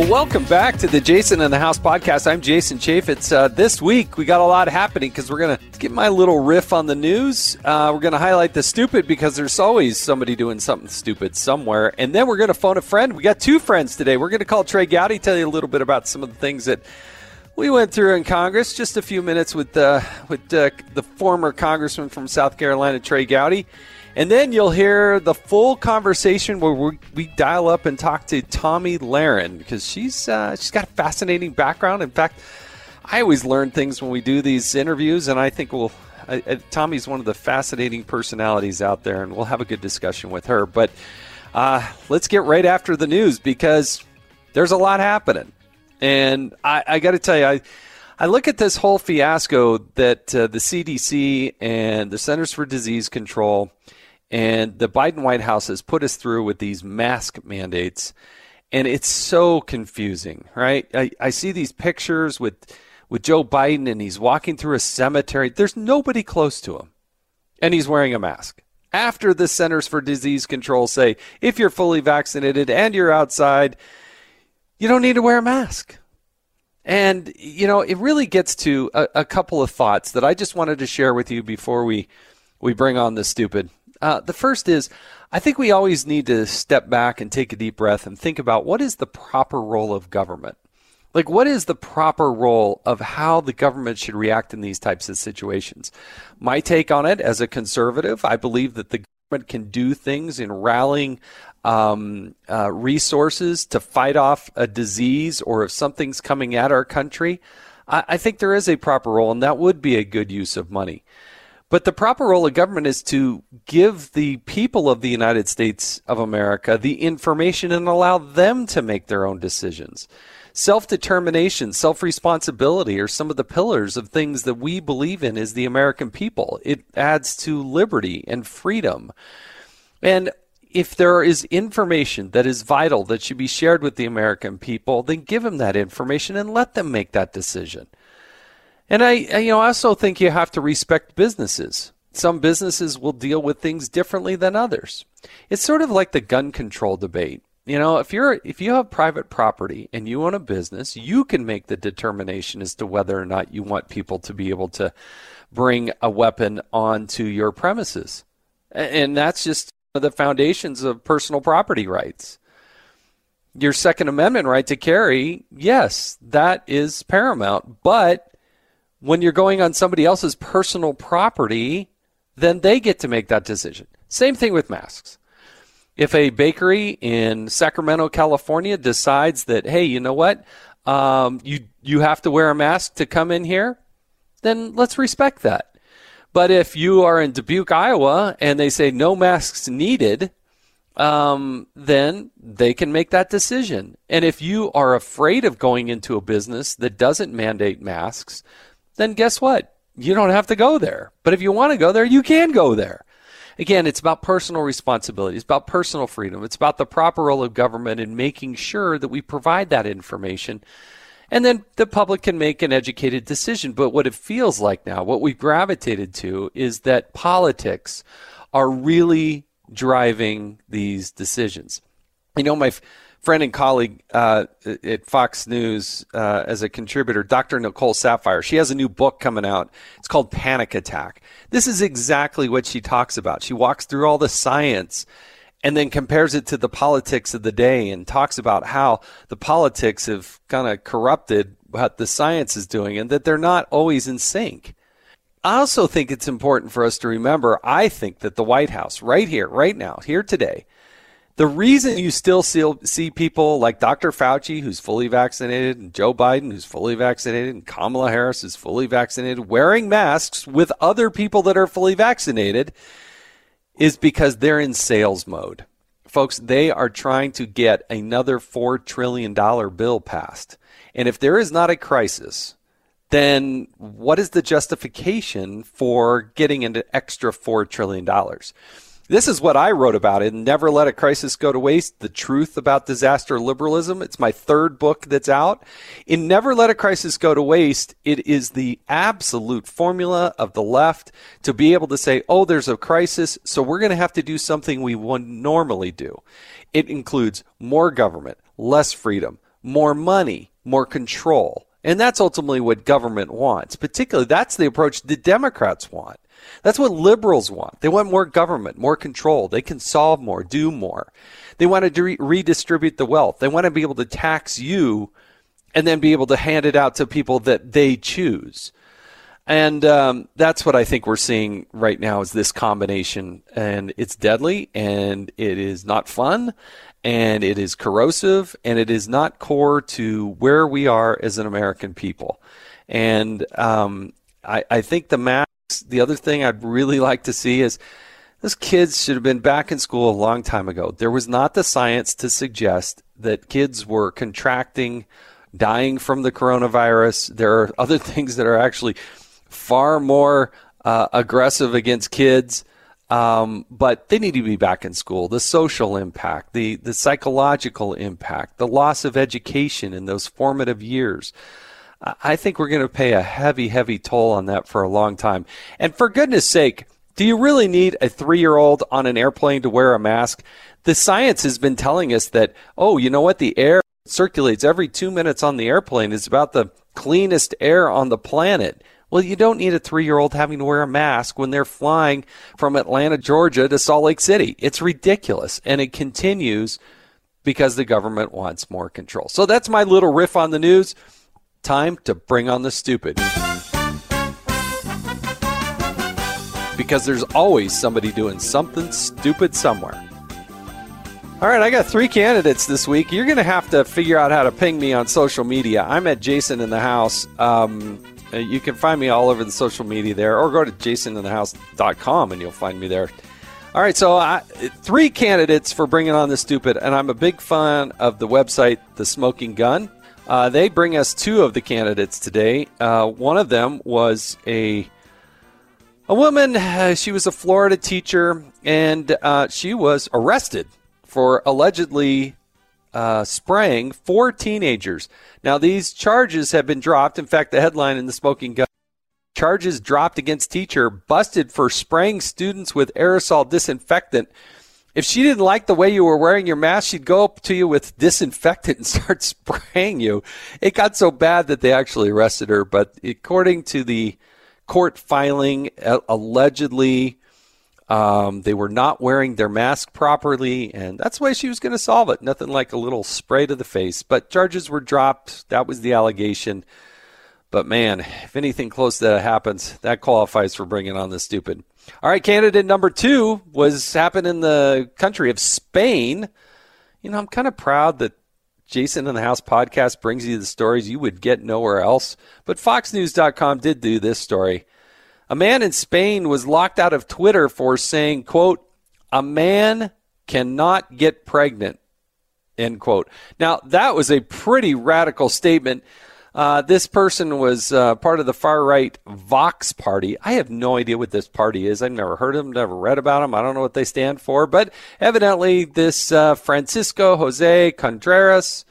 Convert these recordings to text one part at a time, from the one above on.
Well, welcome back to the Jason in the House podcast. I'm Jason Chaffetz. Uh, this week we got a lot happening because we're going to get my little riff on the news. Uh, we're going to highlight the stupid because there's always somebody doing something stupid somewhere. And then we're going to phone a friend. We got two friends today. We're going to call Trey Gowdy, tell you a little bit about some of the things that we went through in Congress. Just a few minutes with uh, with uh, the former congressman from South Carolina, Trey Gowdy. And then you'll hear the full conversation where we, we dial up and talk to Tomi Lahren because she's uh, she's got a fascinating background. In fact, I always learn things when we do these interviews, and I think we'll. I, I, Tomi's one of the fascinating personalities out there, and we'll have a good discussion with her. But uh, let's get right after the news because there's a lot happening, and I, I got to tell you, I. I look at this whole fiasco that uh, the CDC and the Centers for Disease Control and the Biden White House has put us through with these mask mandates. And it's so confusing, right? I, I see these pictures with, with Joe Biden and he's walking through a cemetery. There's nobody close to him. And he's wearing a mask. After the Centers for Disease Control say, if you're fully vaccinated and you're outside, you don't need to wear a mask. And, you know, it really gets to a, a couple of thoughts that I just wanted to share with you before we, we bring on the stupid. Uh, the first is I think we always need to step back and take a deep breath and think about what is the proper role of government? Like, what is the proper role of how the government should react in these types of situations? My take on it as a conservative, I believe that the government can do things in rallying um, uh, resources to fight off a disease or if something's coming at our country. I, I think there is a proper role, and that would be a good use of money. But the proper role of government is to give the people of the United States of America the information and allow them to make their own decisions. Self determination, self responsibility are some of the pillars of things that we believe in as the American people. It adds to liberty and freedom. And if there is information that is vital that should be shared with the American people, then give them that information and let them make that decision. And I, you know, I also think you have to respect businesses. Some businesses will deal with things differently than others. It's sort of like the gun control debate. You know, if you're if you have private property and you own a business, you can make the determination as to whether or not you want people to be able to bring a weapon onto your premises. And that's just the foundations of personal property rights. Your Second Amendment right to carry, yes, that is paramount. But when you're going on somebody else's personal property, then they get to make that decision. Same thing with masks. If a bakery in Sacramento, California decides that, hey, you know what, um, you you have to wear a mask to come in here, then let's respect that. But if you are in Dubuque, Iowa, and they say no masks needed, um, then they can make that decision. And if you are afraid of going into a business that doesn't mandate masks, then guess what? You don't have to go there. But if you want to go there, you can go there. Again, it's about personal responsibility. It's about personal freedom. It's about the proper role of government in making sure that we provide that information. And then the public can make an educated decision. But what it feels like now, what we've gravitated to, is that politics are really driving these decisions. You know, my friend and colleague uh, at Fox News uh, as a contributor, Dr. Nicole Saphier. She has a new book coming out. It's called Panic Attack. This is exactly what she talks about. She walks through all the science and then compares it to the politics of the day and talks about how the politics have kind of corrupted what the science is doing and that they're not always in sync. I also think it's important for us to remember I think that the White House, right here, right now, here today, the reason you still see, people like Dr. Fauci, who's fully vaccinated, and Joe Biden, who's fully vaccinated, and Kamala Harris, is fully vaccinated, wearing masks with other people that are fully vaccinated, is because they're in sales mode. Folks, they are trying to get another $4 trillion bill passed. And if there is not a crisis, then what is the justification for getting an extra $4 trillion? This is what I wrote about it. Never Let a Crisis Go to Waste The Truth About Disaster Liberalism. It's my third book that's out. In Never Let a Crisis Go to Waste, it is the absolute formula of the left to be able to say, oh, there's a crisis, so we're going to have to do something we would normally do. It includes more government, less freedom, more money, more control. And that's ultimately what government wants. Particularly, that's the approach the Democrats want. That's what liberals want. They want more government, more control. They can solve more, do more. They want to re- redistribute the wealth. They want to be able to tax you and then be able to hand it out to people that they choose. And um, that's what I think we're seeing right now is this combination. And it's deadly and it is not fun and it is corrosive and it is not core to where we are as an American people. And um, I, I think the math the other thing I'd really like to see is those kids should have been back in school a long time ago. There was not the science to suggest that kids were contracting, dying from the coronavirus. There are other things that are actually far more uh, aggressive against kids. Um, but they need to be back in school. The social impact, the, the psychological impact, the loss of education in those formative years. I think we're going to pay a heavy, heavy toll on that for a long time. And for goodness sake, do you really need a three year old on an airplane to wear a mask? The science has been telling us that, oh, you know what? The air circulates every two minutes on the airplane is about the cleanest air on the planet. Well, you don't need a three year old having to wear a mask when they're flying from Atlanta, Georgia to Salt Lake City. It's ridiculous. And it continues because the government wants more control. So that's my little riff on the news. Time to bring on the stupid. Because there's always somebody doing something stupid somewhere. All right, I got three candidates this week. You're going to have to figure out how to ping me on social media. I'm at Jason in the House. Um, uh, you can find me all over the social media there, or go to jasoninthehouse.com and you'll find me there. All right, so I, three candidates for bringing on the stupid, and I'm a big fan of the website The Smoking Gun. Uh, they bring us two of the candidates today. Uh, one of them was a a woman. Uh, she was a Florida teacher, and uh, she was arrested for allegedly uh, spraying four teenagers. Now, these charges have been dropped. In fact, the headline in the Smoking Gun charges dropped against teacher busted for spraying students with aerosol disinfectant if she didn't like the way you were wearing your mask, she'd go up to you with disinfectant and start spraying you. It got so bad that they actually arrested her. But according to the court filing, allegedly, um, they were not wearing their mask properly, and that's the way she was going to solve it. Nothing like a little spray to the face. But charges were dropped. That was the allegation. But man, if anything close to that happens, that qualifies for bringing on the stupid. All right, candidate number two was happened in the country of Spain. You know, I'm kind of proud that Jason in the House podcast brings you the stories you would get nowhere else. But FoxNews.com did do this story. A man in Spain was locked out of Twitter for saying, quote, a man cannot get pregnant, end quote. Now, that was a pretty radical statement. Uh, this person was uh, part of the far right Vox Party. I have no idea what this party is. I've never heard of them, never read about them. I don't know what they stand for. But evidently, this uh, Francisco Jose Contreras,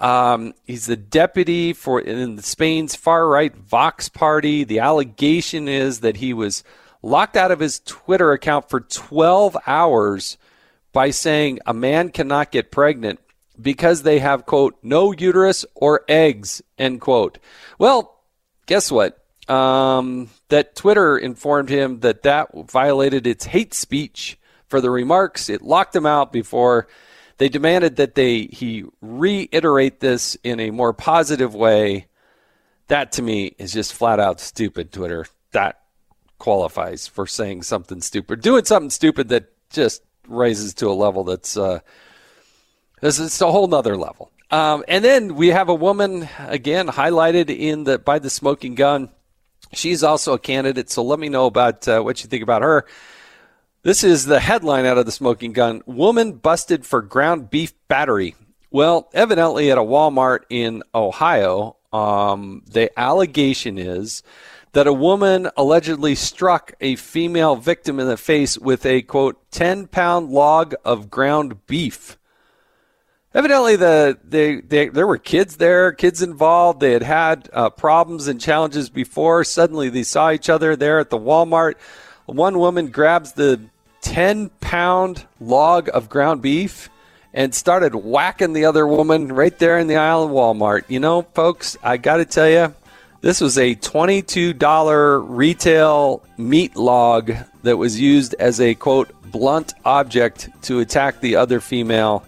um, he's the deputy for in Spain's far right Vox Party. The allegation is that he was locked out of his Twitter account for 12 hours by saying a man cannot get pregnant because they have, quote, no uterus or eggs, end quote. Well, guess what? Um, that Twitter informed him that that violated its hate speech for the remarks. It locked him out before they demanded that they he reiterate this in a more positive way. That to me is just flat out stupid, Twitter. That qualifies for saying something stupid, doing something stupid that just raises to a level that's uh, this is a whole nother level. Um, and then we have a woman again highlighted in the by the smoking gun. She's also a candidate, so let me know about uh, what you think about her. This is the headline out of the smoking gun: Woman busted for ground beef battery. Well, evidently at a Walmart in Ohio, Um, the allegation is that a woman allegedly struck a female victim in the face with a quote 10 pound log of ground beef. Evidently, the they, there were kids there, kids involved. They had had uh, problems and challenges before. Suddenly, they saw each other there at the Walmart. One woman grabs the 10 pound log of ground beef and started whacking the other woman right there in the aisle of Walmart. You know, folks, I got to tell you, this was a $22 retail meat log that was used as a quote blunt object to attack the other female.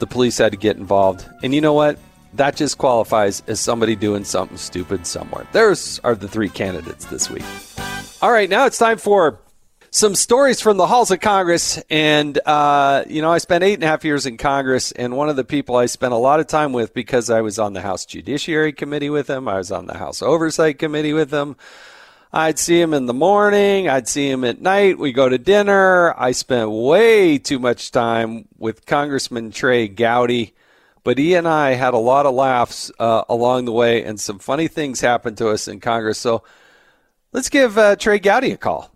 The police had to get involved. And you know what? That just qualifies as somebody doing something stupid somewhere. There's are the three candidates this week. All right, now it's time for some stories from the halls of Congress. And, uh, you know, I spent eight and a half years in Congress, and one of the people I spent a lot of time with because I was on the House Judiciary Committee with him, I was on the House Oversight Committee with him. I'd see him in the morning, I'd see him at night, we go to dinner. I spent way too much time with Congressman Trey Gowdy. But he and I had a lot of laughs uh, along the way, and some funny things happened to us in Congress. So let's give uh, Trey Gowdy a call.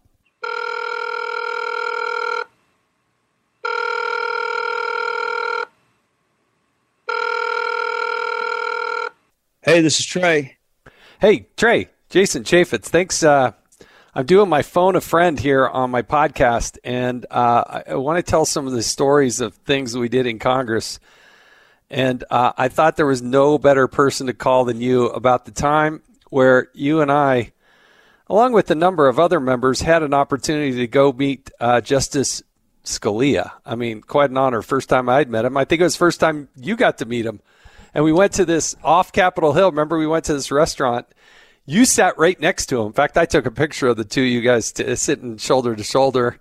Hey, this is Trey. Hey, Trey, Jason Chaffetz. Thanks. Uh, I'm doing my phone a friend here on my podcast, and uh, I, want to tell some of the stories of things we did in Congress. And uh, I thought there was no better person to call than you about the time where you and I, along with a number of other members, had an opportunity to go meet uh, Justice Scalia. I mean, quite an honor. First time I'd met him. I think it was first time you got to meet him and we went to this off Capitol Hill. Remember, we went to this restaurant. You sat right next to him. In fact, I took a picture of the two of you guys t- sitting shoulder to shoulder,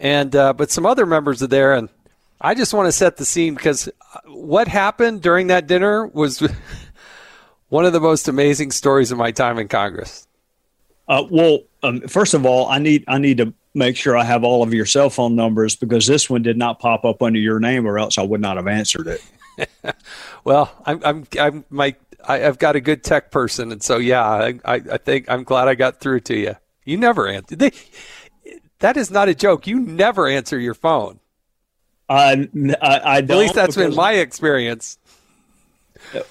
and uh, but some other members are there, and I just want to set the scene because uh, what happened during that dinner was one of the most amazing stories of my time in Congress. Uh, well, um, first of all, I need I need to make sure I have all of your cell phone numbers because this one did not pop up under your name, or else I would not have answered it. well, I'm, I'm, I'm my, I, have got a good tech person, and so yeah, I, I think I'm glad I got through to you. You never answer. They, that is not a joke. You never answer your phone. Uh, I, I At least that's been my experience.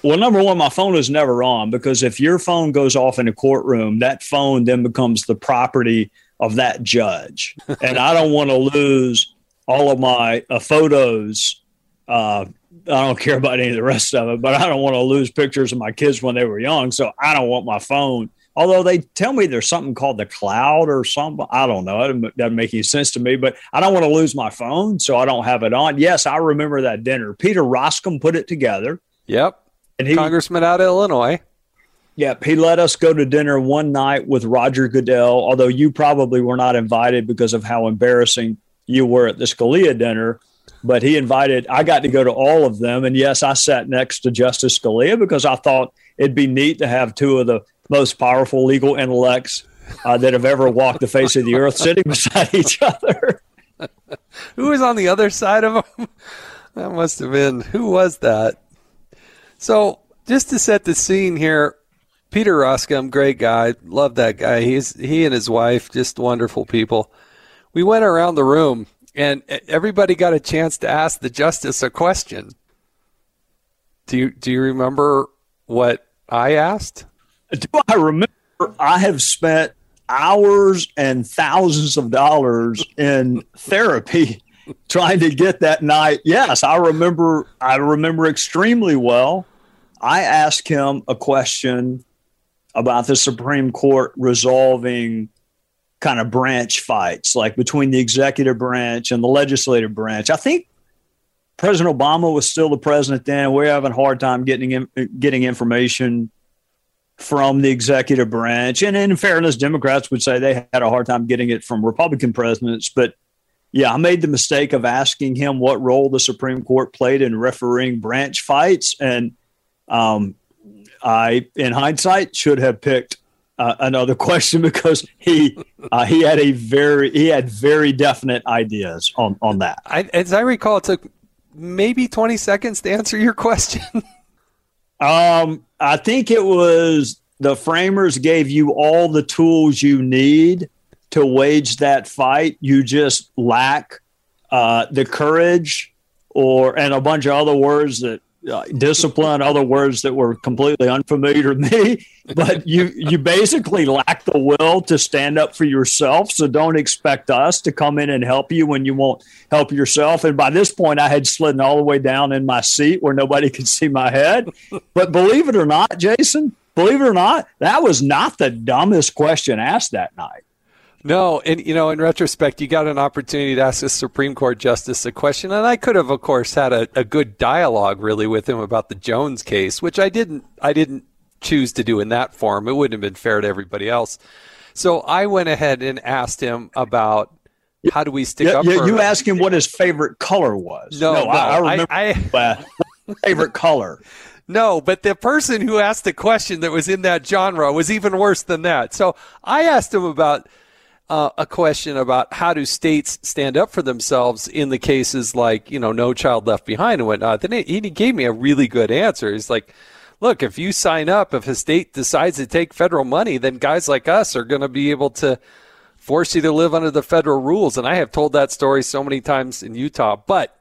Well, number one, my phone is never on because if your phone goes off in a courtroom, that phone then becomes the property of that judge, and I don't want to lose all of my uh, photos uh, I don't care about any of the rest of it, but I don't want to lose pictures of my kids when they were young. So I don't want my phone. Although they tell me there's something called the cloud or something. I don't know. It doesn't make any sense to me, but I don't want to lose my phone. So I don't have it on. Yes, I remember that dinner. Peter Roskam put it together. Yep. And he, Congressman out of Illinois. Yep. He let us go to dinner one night with Roger Goodell, although you probably were not invited because of how embarrassing you were at the Scalia dinner but he invited, I got to go to all of them. And yes, I sat next to Justice Scalia because I thought it'd be neat to have two of the most powerful legal intellects uh, that have ever walked the face of the earth sitting beside each other. who was on the other side of him? That must have been, who was that? So, just to set the scene here, Peter Roskam, great guy, love that guy. He's he and his wife, just wonderful people. We went around the room and everybody got a chance to ask the justice a question. Do you do you remember what I asked? Do I remember? I have spent hours and thousands of dollars in therapy trying to get that night. Yes, I remember. I remember extremely well. I asked him a question about the Supreme Court resolving kind of branch fights, like between the executive branch and the legislative branch. I think President Obama was still the president then. We're having a hard time getting in, getting information from the executive branch. And in fairness, Democrats would say they had a hard time getting it from Republican presidents. But yeah, I made the mistake of asking him what role the Supreme Court played in refereeing branch fights. And um, I, in hindsight, should have picked uh, another question because he uh, he had a very he had very definite ideas on on that. I, as I recall, it took maybe twenty seconds to answer your question. Um, I think it was the framers gave you all the tools you need to wage that fight. You just lack uh, the courage or and a bunch of other words that uh, discipline, other words that were completely unfamiliar to me. But you you basically lack the will to stand up for yourself. So don't expect us to come in and help you when you won't help yourself. And by this point, I had slidden all the way down in my seat where nobody could see my head. But believe it or not, Jason, believe it or not, that was not the dumbest question asked that night. No, and you know, in retrospect, you got an opportunity to ask a Supreme Court justice a question, and I could have, of course, had a, a good dialogue really with him about the Jones case, which I didn't. I didn't choose to do in that form. It wouldn't have been fair to everybody else. So I went ahead and asked him about how do we stick yeah, up. Yeah, for you asked him what his favorite color was. No, no, I, I remember I, I, favorite color. No, but the person who asked the question that was in that genre was even worse than that. So I asked him about uh, a question about how do states stand up for themselves in the cases like you know No Child Left Behind and whatnot. Then he, he gave me a really good answer. He's like, "Look, if you sign up, if a state decides to take federal money, then guys like us are going to be able to." Force you to live under the federal rules. And I have told that story so many times in Utah. But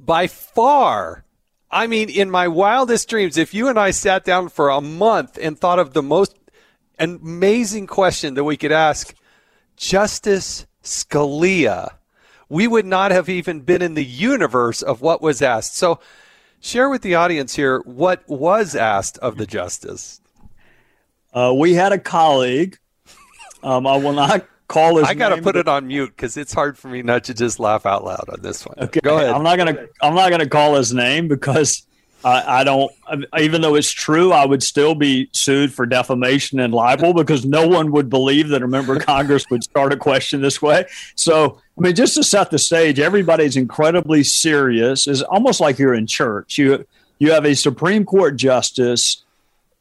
by far, I mean, in my wildest dreams, if you and I sat down for a month and thought of the most amazing question that we could ask Justice Scalia, we would not have even been in the universe of what was asked. So, share with the audience here what was asked of the justice. Uh, we had a colleague. Um, I will not call his. I got to put but- it on mute because it's hard for me not to just laugh out loud on this one. Okay, Go ahead. I'm not gonna. I'm not gonna call his name because I, I don't. Even though it's true, I would still be sued for defamation and libel because no one would believe that a member of Congress would start a question this way. So, I mean, just to set the stage, everybody's incredibly serious. It's almost like you're in church. You you have a Supreme Court justice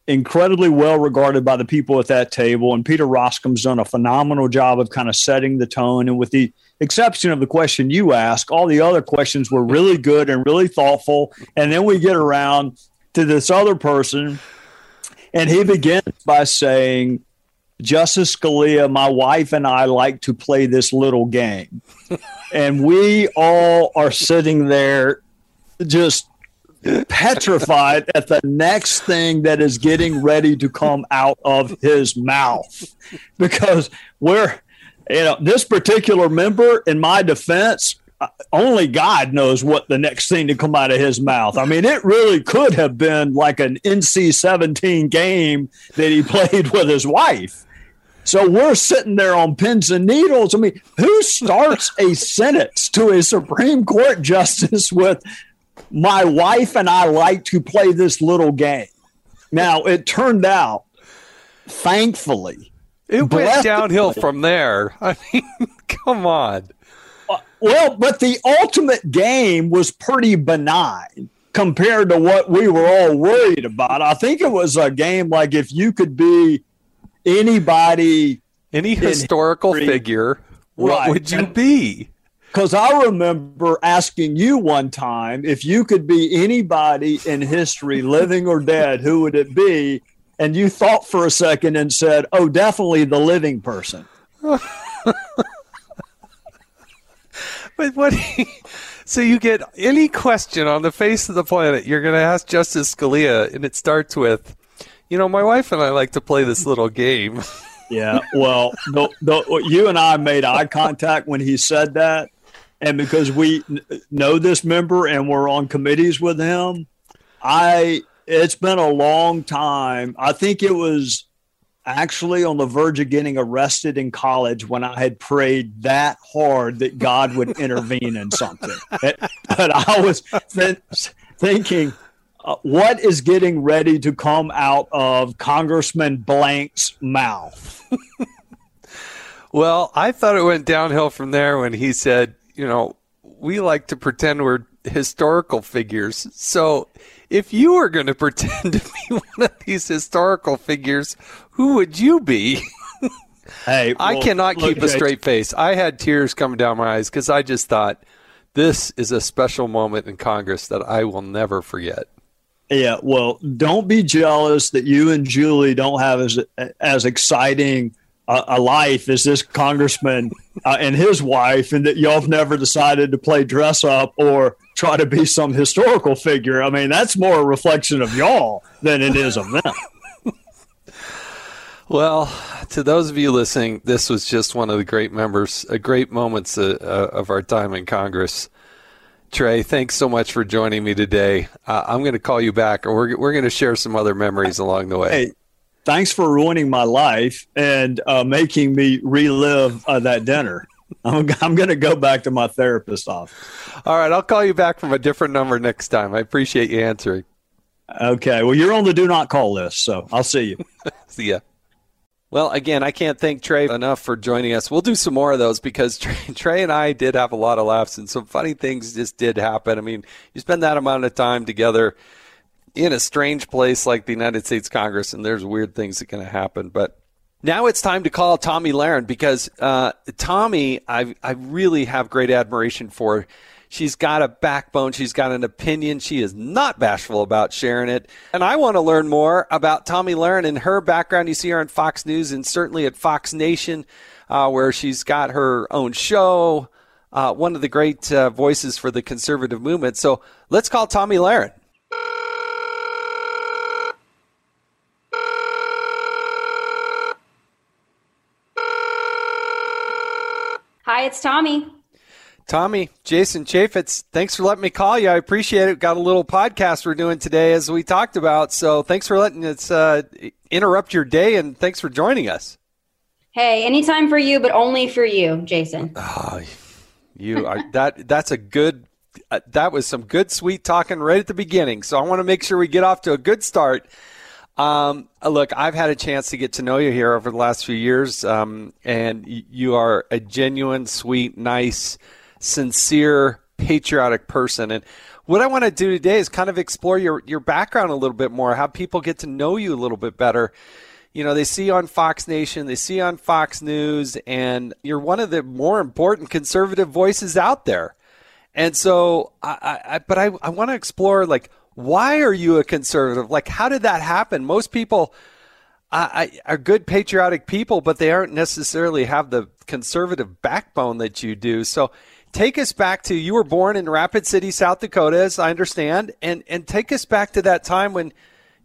incredibly well regarded by the people at that table. And Peter Roskam's done a phenomenal job of kind of setting the tone. And with the exception of the question you ask, all the other questions were really good and really thoughtful. And then we get around to this other person, and he begins by saying, Justice Scalia, my wife and I like to play this little game. and we all are sitting there just petrified at the next thing that is getting ready to come out of his mouth. Because we're you know this particular member in my defense uh, only god knows what the next thing to come out of his mouth. I mean it really could have been like an nc-17 game that he played with his wife. So we're sitting there on pins and needles. I mean, who starts a sentence to a Supreme Court justice with my wife and I like to play this little game. Now, it turned out, thankfully, it went downhill from there. I mean, come on. Uh, well, but the ultimate game was pretty benign compared to what we were all worried about. I think it was a game like if you could be anybody, Any historical history- figure, what Right. would you be? Because I remember asking you one time if you could be anybody in history, living or dead, who would it be? And you thought for a second and said, "Oh, definitely the living person." But what? so you get any question on the face of the planet, you're going to ask Justice Scalia, and it starts with, you know, my wife and I like to play this little game. Yeah. Well, the, the, you and I made eye contact when he said that. And because we know this member and we're on committees with him, I, it's been a long time. I think it was actually on the verge of getting arrested in college when I had prayed that hard that God would intervene in something. But I was th- thinking, uh, what is getting ready to come out of Congressman Blank's mouth? well, I thought it went downhill from there when he said, you know, we like to pretend we're historical figures. So if you were going to pretend to be one of these historical figures, who would you be? Hey, I cannot look, keep a straight face. I had tears coming down my eyes because I just thought this is a special moment in Congress that I will never forget. Yeah, well, don't be jealous that you and Julie don't have as as exciting a, a life as this congressman uh, and his wife, and that y'all have never decided to play dress up or try to be some historical figure. I mean, that's more a reflection of y'all than it is of them. Well, to those of you listening, this was just one of the great members, uh, great moments uh, uh, of our time in Congress. Trey, thanks so much for joining me today. Uh, I'm going to call you back, and we're we're going to share some other memories along the way. Hey, thanks for ruining my life and uh, making me relive uh, that dinner. I'm, I'm going to go back to my therapist office. All right, I'll call you back from a different number next time. I appreciate you answering. Okay, well, you're on the do not call list, so I'll see you. see ya. Well, again, I can't thank Trey enough for joining us. We'll do some more of those because Trey, Trey, and I did have a lot of laughs and some funny things just did happen. I mean, you spend that amount of time together in a strange place like the United States Congress, and there's weird things that can happen. But now it's time to call Tomi Lahren because uh, Tomi, I I really have great admiration for. She's got a backbone. She's got an opinion. She is not bashful about sharing it. And I want to learn more about Tomi Lahren and her background. You see her on Fox News and certainly at Fox Nation, uh, where she's got her own show. Uh, one of the great uh, voices for the conservative movement. So let's call Tomi Lahren. Hi, it's Tomi. Tomi, Jason Chaffetz, thanks for letting me call you. I appreciate it. Got a little podcast we're doing today, as we talked about. So thanks for letting us uh, interrupt your day, and thanks for joining us. Hey, anytime for you, but only for you, Jason. Oh, you are that. That's a good. Uh, that was some good, sweet talking right at the beginning. So I want to make sure we get off to a good start. Um, look, I've had a chance to get to know you here over the last few years, um, and you are a genuine, sweet, nice sincere, patriotic person. And what I want to do today is kind of explore your, your background a little bit more, how people get to know you a little bit better. You know, they see you on Fox Nation, they see you on Fox News, and you're one of the more important conservative voices out there. And so, I, I but I, I want to explore like, why are you a conservative? Like, how did that happen? Most people are good patriotic people, but they aren't necessarily have the conservative backbone that you do. So, take us back to you were born in Rapid City, South Dakota, as I understand, and and take us back to that time when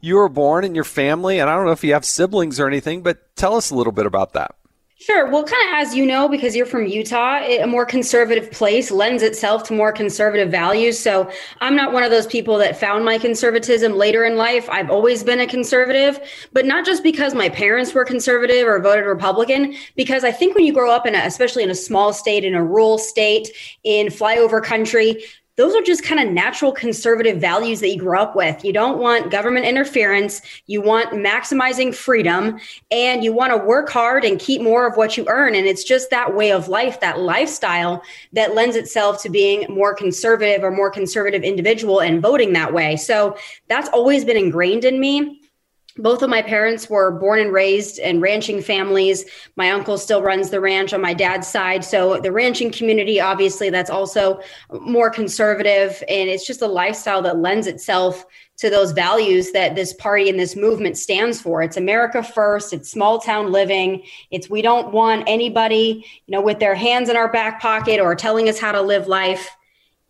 you were born and your family. And I don't know if you have siblings or anything, but tell us a little bit about that. Sure. Well, kind of as you know, because you're from Utah, a more conservative place lends itself to more conservative values. So I'm not one of those people that found my conservatism later in life. I've always been a conservative, but not just because my parents were conservative or voted Republican, because I think when you grow up in a, especially in a small state, in a rural state, in flyover country, those are just kind of natural conservative values that you grew up with. You don't want government interference. You want maximizing freedom and you want to work hard and keep more of what you earn. And it's just that way of life, that lifestyle that lends itself to being more conservative or more conservative individual and voting that way. So that's always been ingrained in me both of my parents were born and raised in ranching families. My uncle still runs the ranch on my dad's side. So the ranching community, obviously, that's also more conservative. And it's just a lifestyle that lends itself to those values that this party and this movement stands for. It's America first. It's small town living. It's we don't want anybody, you know, with their hands in our back pocket or telling us how to live life.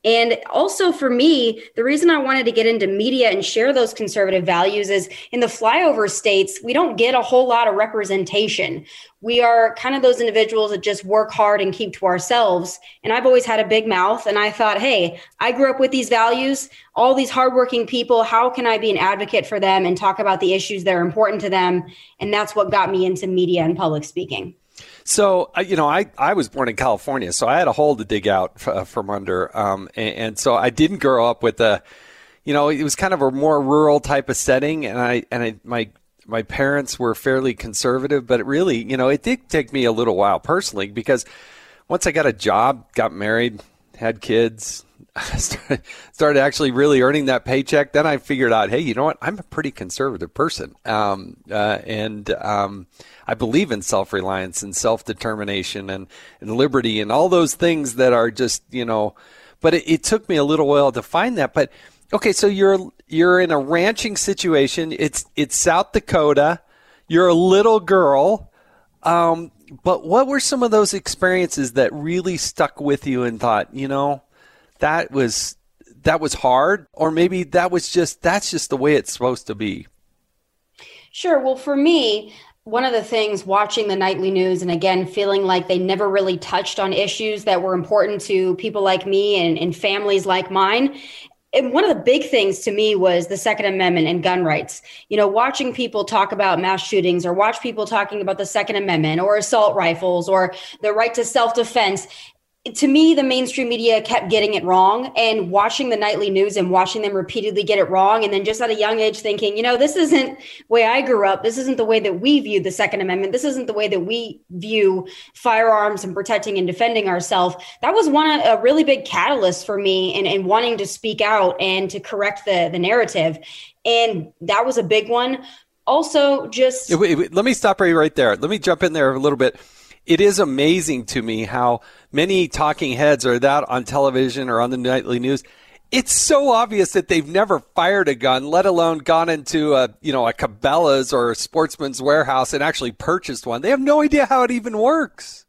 And also for me, the reason I wanted to get into media and share those conservative values is in the flyover states, we don't get a whole lot of representation. We are kind of those individuals that just work hard and keep to ourselves. And I've always had a big mouth. And I thought, hey, I grew up with these values, all these hardworking people. How can I be an advocate for them and talk about the issues that are important to them? And that's what got me into media and public speaking. So, you know, I, I was born in California, so I had a hole to dig out uh, from under. Um, and, and, so I didn't grow up with a, you know, it was kind of a more rural type of setting. And I, and I, my, my parents were fairly conservative, but it really, you know, it did take me a little while personally because once I got a job, got married, had kids, started actually really earning that paycheck, then I figured out, hey, you know what? I'm a pretty conservative person, um, uh, and um, I believe in self reliance and self determination and, and liberty and all those things that are just you know. But it, it took me a little while to find that. But Okay, so you're you're in a ranching situation. It's it's South Dakota. You're a little girl. Um, but what were some of those experiences that really stuck with you and thought, you know, that was that was hard or maybe that was just that's just the way it's supposed to be? Sure. Well, for me, one of the things watching the nightly news and again feeling like they never really touched on issues that were important to people like me and, and families like mine and one of the big things to me was the Second Amendment and gun rights. You know, watching people talk about mass shootings or watch people talking about the Second Amendment or assault rifles or the right to self defense to me, the mainstream media kept getting it wrong and watching the nightly news and watching them repeatedly get it wrong. And then just at a young age thinking, you know, this isn't the way I grew up. This isn't the way that we view the Second Amendment. This isn't the way that we view firearms and protecting and defending ourselves. That was one of a really big catalyst for me in, in wanting to speak out and to correct the, the narrative. And that was a big one. Also, just wait, wait, let me stop right there. Let me jump in there a little bit it is amazing to me how many talking heads are that on television or on the nightly news. It's so obvious that they've never fired a gun, let alone gone into a you know a Cabela's or a Sportsman's Warehouse and actually purchased one. They have no idea how it even works.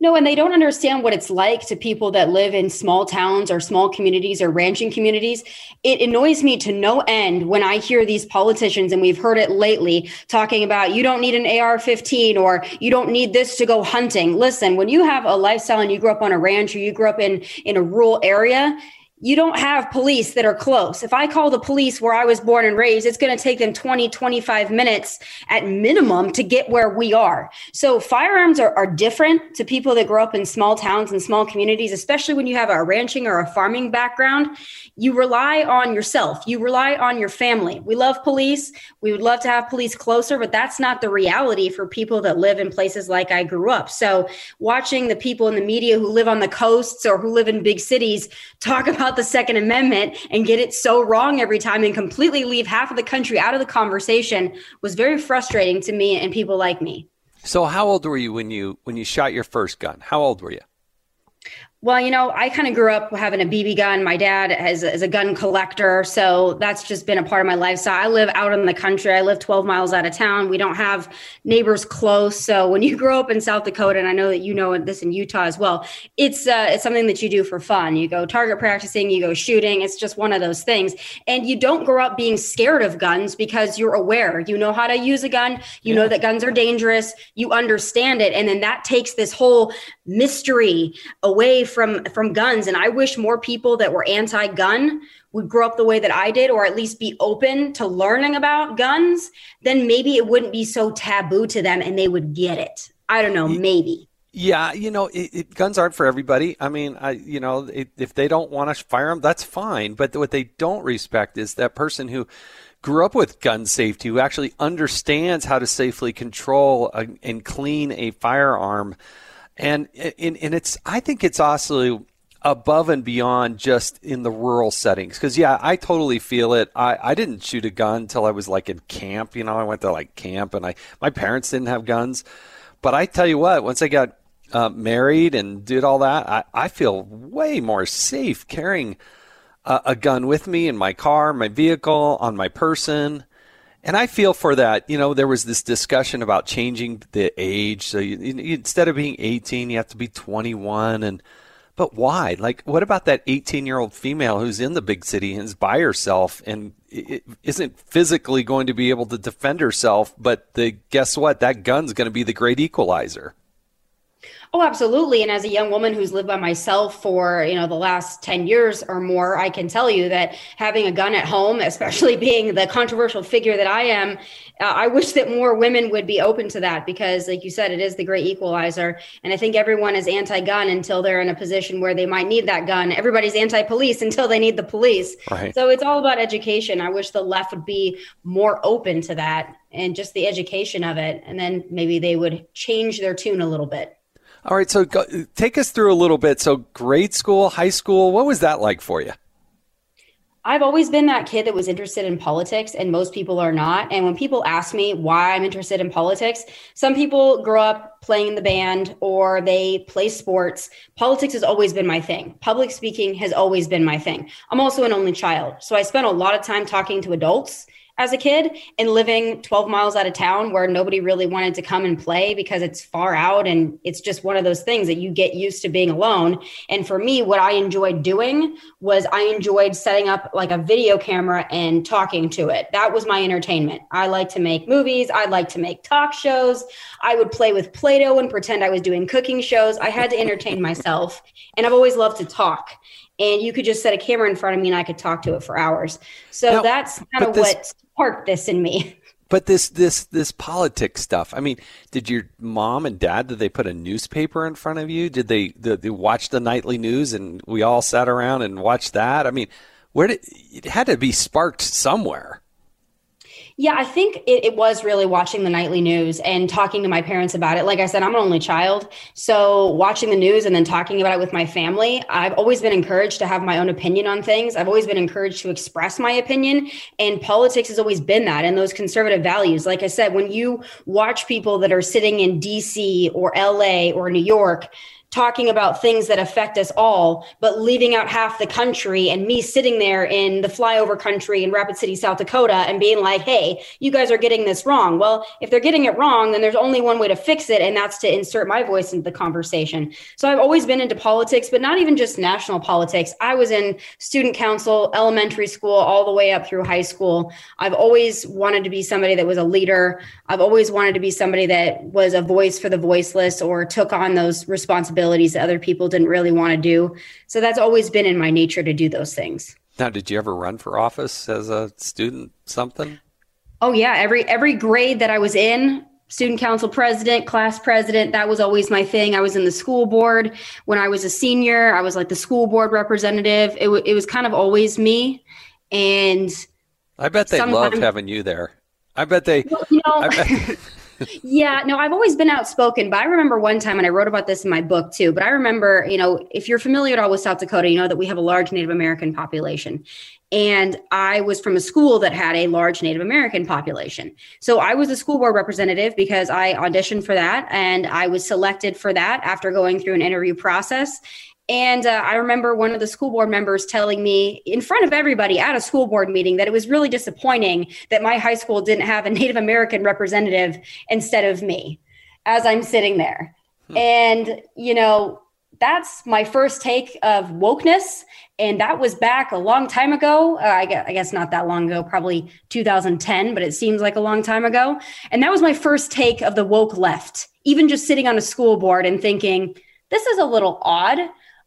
No, and they don't understand what it's like to people that live in small towns or small communities or ranching communities. It annoys me to no end when I hear these politicians, and we've heard it lately, talking about you don't need an AR 15 or you don't need this to go hunting. Listen, when you have a lifestyle and you grew up on a ranch or you grew up in, in a rural area, you don't have police that are close. If I call the police where I was born and raised, it's going to take them 20, 25 minutes at minimum to get where we are. So firearms are, are different to people that grow up in small towns and small communities, especially when you have a ranching or a farming background. You rely on yourself. You rely on your family. We love police. We would love to have police closer, but that's not the reality for people that live in places like I grew up. So watching the people in the media who live on the coasts or who live in big cities talk about about the Second Amendment and get it so wrong every time and completely leave half of the country out of the conversation was very frustrating to me and people like me. So how old were you when you when you shot your first gun? How old were you? Well, you know, I kind of grew up having a BB gun. My dad is, is, a gun collector. So that's just been a part of my lifestyle. I live out in the country. I live 12 miles out of town. We don't have neighbors close. So when you grow up in South Dakota, and I know that you know this in Utah as well, it's, uh, it's something that you do for fun. You go target practicing, you go shooting. It's just one of those things. And you don't grow up being scared of guns because you're aware. You know how to use a gun. You yeah. know that guns are dangerous. You understand it. And then that takes this whole mystery away from from guns and i wish more people that were anti-gun would grow up the way that i did or at least be open to learning about guns then maybe it wouldn't be so taboo to them and they would get it i don't know maybe yeah, you know, it, it, guns aren't for everybody. I mean, I, you know, it, if they don't want to fire them, that's fine. But what they don't respect is that person who grew up with gun safety, who actually understands how to safely control a, and clean a firearm and and, and it's I think it's also above and beyond just in the rural settings. Because yeah i totally feel it. I, I didn't shoot a gun until i was like in camp you know? I went to like camp and i my parents didn't have guns. But i tell you what once i got uh, married and did all that I, I feel way more safe carrying a, a gun with me in my car my vehicle on my person and I feel for that. You know, there was this discussion about changing the age. So you, you, instead of being 18, you have to be 21. And but why? Like, what about that 18 year old female who's in the big city and is by herself and isn't physically going to be able to defend herself? But the guess what? That gun's going to be the great equalizer. Oh, absolutely. And as a young woman who's lived by myself for, you know, the last 10 years or more, I can tell you that having a gun at home, especially being the controversial figure that I am, uh, I wish that more women would be open to that because, like you said, it is the great equalizer. And I think everyone is anti gun until they're in a position where they might need that gun. Everybody's anti police until they need the police. Right. So it's all about education. I wish the left would be more open to that and just the education of it. And then maybe they would change their tune a little bit. All right, so go, take us through a little bit. So, grade school, high school, what was that like for you? I've always been that kid that was interested in politics, and most people are not. And when people ask me why I'm interested in politics, some people grow up playing in the band or they play sports. Politics has always been my thing. Public speaking has always been my thing. I'm also an only child. So I spent a lot of time talking to adults as a kid and living 12 miles out of town where nobody really wanted to come and play because it's far out and it's just one of those things that you get used to being alone. And for me, what I enjoyed doing was I enjoyed setting up like a video camera and talking to it. That was my entertainment. I like to make movies, I like to make talk shows. I would play with Play Doh and pretend I was doing cooking shows. I had to entertain myself. And I've always loved to talk and you could just set a camera in front of me and I could talk to it for hours. So now, that's kind of what sparked this in me. But this this this politics stuff. I mean, did your mom and dad did they put a newspaper in front of you? Did they did they watch the nightly news and we all sat around and watched that? I mean, where did it had to be sparked somewhere? Yeah, I think it, it, was really watching the nightly news and talking to my parents about it. Like I said, I'm an only child. So watching the news and then talking about it with my family, I've always been encouraged to have my own opinion on things. I've always been encouraged to express my opinion. And politics has always been that and those conservative values. Like I said, when you watch people that are sitting in DC or LA or New York, talking about things that affect us all, but leaving out half the country and me sitting there in the flyover country in Rapid City, South Dakota and being like, hey, you guys are getting this wrong. Well, if they're getting it wrong, then there's only one way to fix it, and that's to insert my voice into the conversation. So I've always been into politics, but not even just national politics. I was in student council, elementary school, all the way up through high school. I've always wanted to be somebody that was a leader. I've always wanted to be somebody that was a voice for the voiceless or took on those responsibilities responsibilities that other people didn't really want to do. So that's always been in my nature to do those things. Now, did you ever run for office as a student? Something? Oh yeah, every every grade that I was in, student council president, class president, that was always my thing. I was in the school board when I was a senior. I was like the school board representative. It, w- it was kind of always me. And I bet they loved having you there. I bet they. Well, you know, bet, yeah, no, I've always been outspoken, but I remember one time, and I wrote about this in my book too. But I remember, you know, if you're familiar at all with South Dakota, you know that we have a large Native American population. And I was from a school that had a large Native American population. So I was a school board representative because I auditioned for that and I was selected for that after going through an interview process. And uh, I remember one of the school board members telling me in front of everybody at a school board meeting that it was really disappointing that my high school didn't have a Native American representative instead of me as I'm sitting there. Hmm. And, you know, that's my first take of wokeness. And that was back a long time ago. Uh, I, guess, I guess not that long ago, probably 2010, but it seems like a long time ago. And that was my first take of the woke left, even just sitting on a school board and thinking, this is a little odd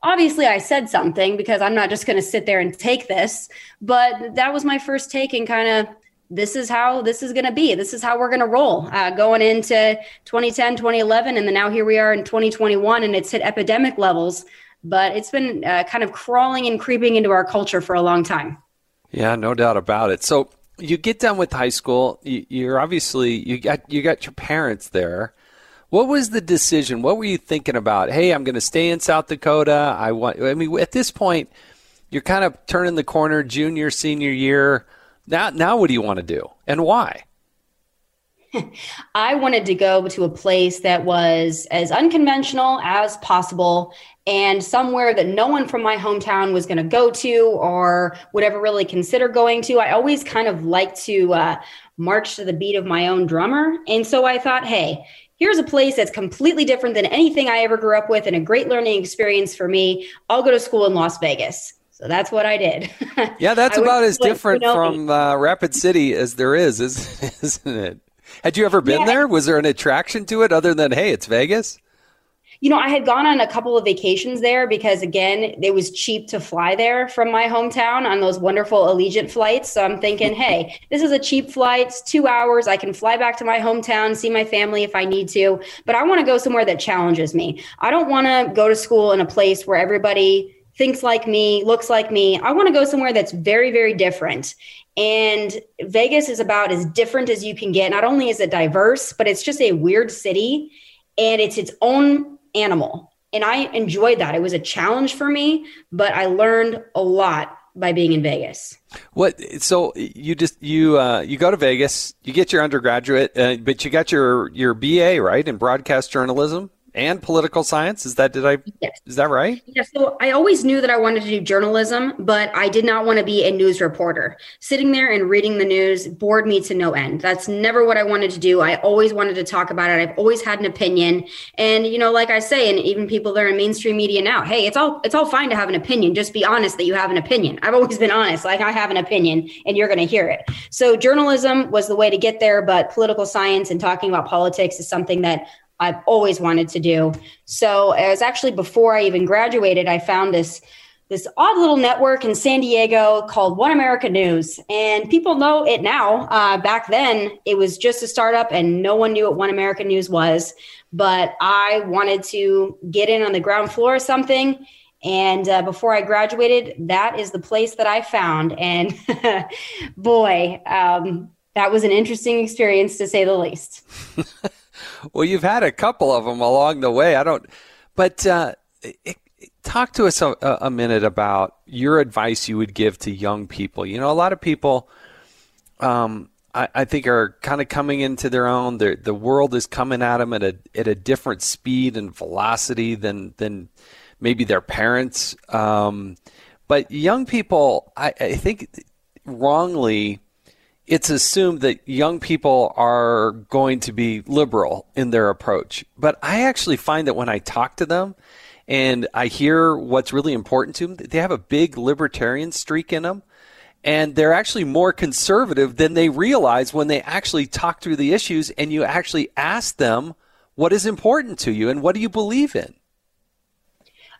obviously I said something because I'm not just going to sit there and take this, but that was my first take and kind of this is how this is going to be. This is how we're going to roll uh, going into 2010, 2011. And then now here we are in 2021 and it's hit epidemic levels, but it's been uh, kind of crawling and creeping into our culture for a long time. Yeah, no doubt about it. So you get done with high school. You, are obviously you got you got your parents there. What was the decision? What were you thinking about? Hey, I'm going to stay in South Dakota. I want. I mean, at this point, you're kind of turning the corner, junior, senior year. Now, now, what do you want to do, and why? I wanted to go to a place that was as unconventional as possible and somewhere that no one from my hometown was going to go to or would ever really consider going to. I always kind of like to uh, march to the beat of my own drummer. And so I thought, hey, here's a place that's completely different than anything I ever grew up with and a great learning experience for me. I'll go to school in Las Vegas. So that's what I did. Yeah, that's about as different from uh, Rapid City as there is, isn't it? Had you ever been yeah. there? Was there an attraction to it other than, hey, it's Vegas? You know, I had gone on a couple of vacations there because again, it was cheap to fly there from my hometown on those wonderful Allegiant flights. So I'm thinking, hey, this is a cheap flight, it's two hours. I can fly back to my hometown, see my family if I need to, but I want to go somewhere that challenges me. I don't want to go to school in a place where everybody thinks like me, looks like me. I want to go somewhere that's very, very different. And Vegas is about as different as you can get. Not only is it diverse, but it's just a weird city and it's its own animal. And I enjoyed that. It was a challenge for me, but I learned a lot by being in Vegas. What? So you just you uh, you go to Vegas, you get your undergraduate, uh, but you got your your BA right in broadcast journalism and political science. Is that did I? Yes. Is that right? Yeah. So I always knew that I wanted to do journalism, but I did not want to be a news reporter. Sitting there and reading the news bored me to no end. That's never what I wanted to do. I always wanted to talk about it. I've always had an opinion, and you know, like I say, and even people that are in mainstream media now, hey, it's all it's all fine to have an opinion. Just be honest that you have an opinion. I've always been honest. Like I have an opinion, and you're going to hear it. So journalism was the way to get there, but political science and talking about politics is something that I've always wanted to do. So it was actually before I even graduated, I found this this odd little network in San Diego called One America News. And people know it now. Uh, back then, it was just a startup and no one knew what One America News was. But I wanted to get in on the ground floor of something. And uh, before I graduated, that is the place that I found. And boy, um, that was an interesting experience to say the least. well, you've had a couple of them along the way. I don't, but uh, it, talk to us a, a, minute about your advice you would give to young people. You know, a lot of people, um, I, I, think, are kind of coming into their own. They're, the world is coming at them at a at a different speed and velocity than than maybe their parents. Um, but young people, I, I think, wrongly it's assumed that young people are going to be liberal in their approach. But I actually find that when I talk to them and I hear what's really important to them, they have a big libertarian streak in them. And they're actually more conservative than they realize when they actually talk through the issues and you actually ask them what is important to you and what do you believe in.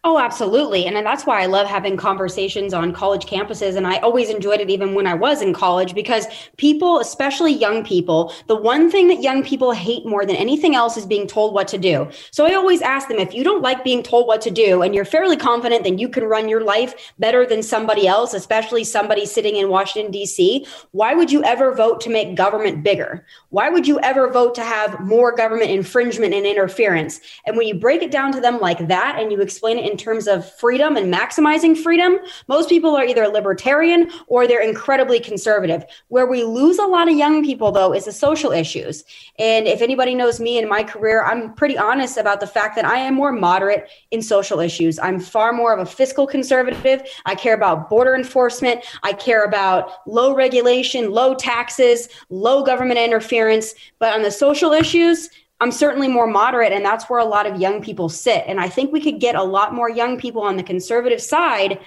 Oh, absolutely. And that's why I love having conversations on college campuses. And I always enjoyed it even when I was in college because people, especially young people, the one thing that young people hate more than anything else is being told what to do. So I always ask them if you don't like being told what to do and you're fairly confident that you can run your life better than somebody else, especially somebody sitting in Washington, D.C., why would you ever vote to make government bigger? Why would you ever vote to have more government infringement and interference? And when you break it down to them like that and you explain it in terms of freedom and maximizing freedom, most people are either libertarian or they're incredibly conservative. Where we lose a lot of young people, though, is the social issues. And if anybody knows me in my career, I'm pretty honest about the fact that I am more moderate in social issues. I'm far more of a fiscal conservative. I care about border enforcement. I care about low regulation, low taxes, low government interference. But on the social issues, I'm certainly more moderate, and that's where a lot of young people sit. And I think we could get a lot more young people on the conservative side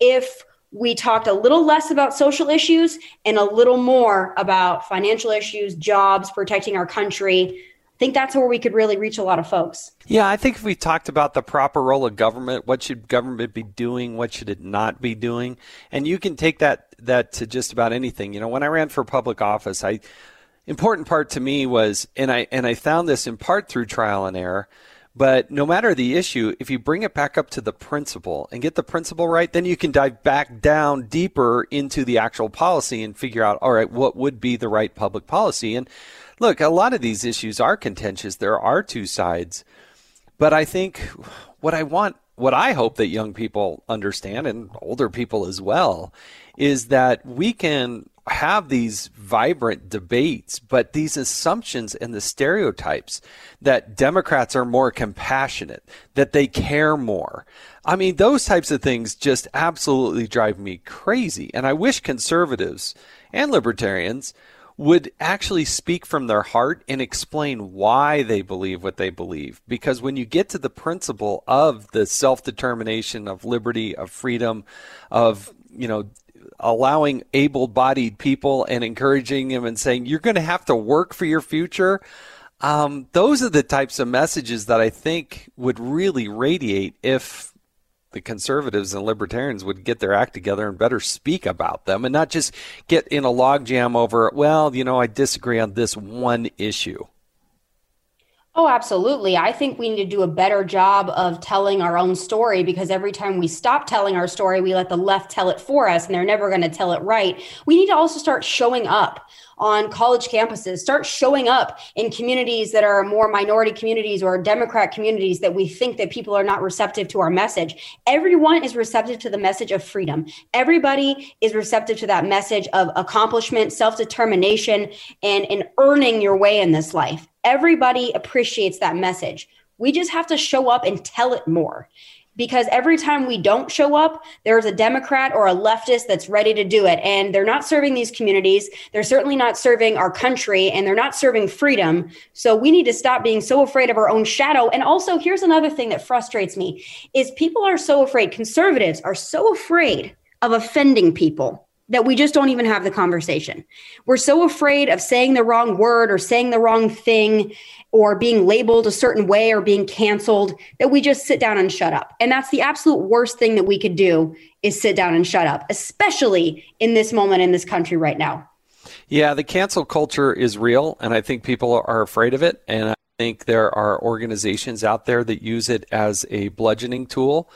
if we talked a little less about social issues and a little more about financial issues, jobs, protecting our country. I think that's where we could really reach a lot of folks. Yeah, I think if we talked about the proper role of government, what should government be doing, what should it not be doing, and you can take that that to just about anything. You know, when I ran for public office, I important part to me was, and I and I found this in part through trial and error. But no matter the issue, if you bring it back up to the principle and get the principle right, then you can dive back down deeper into the actual policy and figure out, all right, what would be the right public policy? And look, a lot of these issues are contentious. There are two sides. But I think what I want, what I hope that young people understand and older people as well, is that we can have these vibrant debates, but these assumptions and the stereotypes that Democrats are more compassionate, that they care more. I mean, those types of things just absolutely drive me crazy. And I wish conservatives and libertarians would actually speak from their heart and explain why they believe what they believe. Because when you get to the principle of the self determination, of liberty, of freedom, of you know allowing able bodied people and encouraging them and saying, you're going to have to work for your future. Um, those are the types of messages that I think would really radiate if the conservatives and libertarians would get their act together and better speak about them and not just get in a logjam over, well, you know, I disagree on this one issue. Oh, absolutely. I think we need to do a better job of telling our own story because every time we stop telling our story, we let the left tell it for us and they're never going to tell it right. We need to also start showing up on college campuses. Start showing up in communities that are more minority communities or Democrat communities that we think that people are not receptive to our message. Everyone is receptive to the message of freedom. Everybody is receptive to that message of accomplishment, self determination, and, and earning your way in this life. Everybody appreciates that message. We just have to show up and tell it more because every time we don't show up, there's a Democrat or a leftist that's ready to do it. And they're not serving these communities. They're certainly not serving our country and they're not serving freedom. So we need to stop being so afraid of our own shadow. And also, here's another thing that frustrates me is people are so afraid, conservatives are so afraid of offending people that we just don't even have the conversation. We're so afraid of saying the wrong word or saying the wrong thing or being labeled a certain way or being canceled that we just sit down and shut up. And that's the absolute worst thing that we could do is sit down and shut up, especially in this moment in this country right now. Yeah, the cancel culture is real and I think people are afraid of it and I think there are organizations out there that use it as a bludgeoning tool.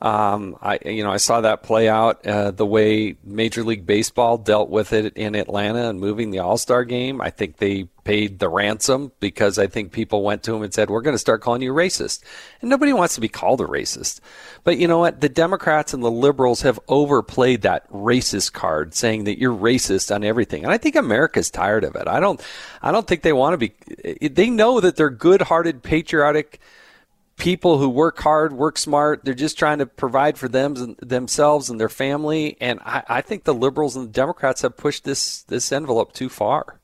Um, I you know I saw that play out uh, the way Major League Baseball dealt with it in Atlanta and moving the All Star game. I think they paid the ransom because I think people went to him and said, "We're going to start calling you racist," and nobody wants to be called a racist. But you know what? The Democrats and the liberals have overplayed that racist card, saying that you're racist on everything, and I think America's tired of it. I don't, I don't think they want to be. They know that they're good-hearted, patriotic people who work hard, work smart. They're just trying to provide for them themselves and their family. And I, I think the liberals and the Democrats have pushed this this envelope too far.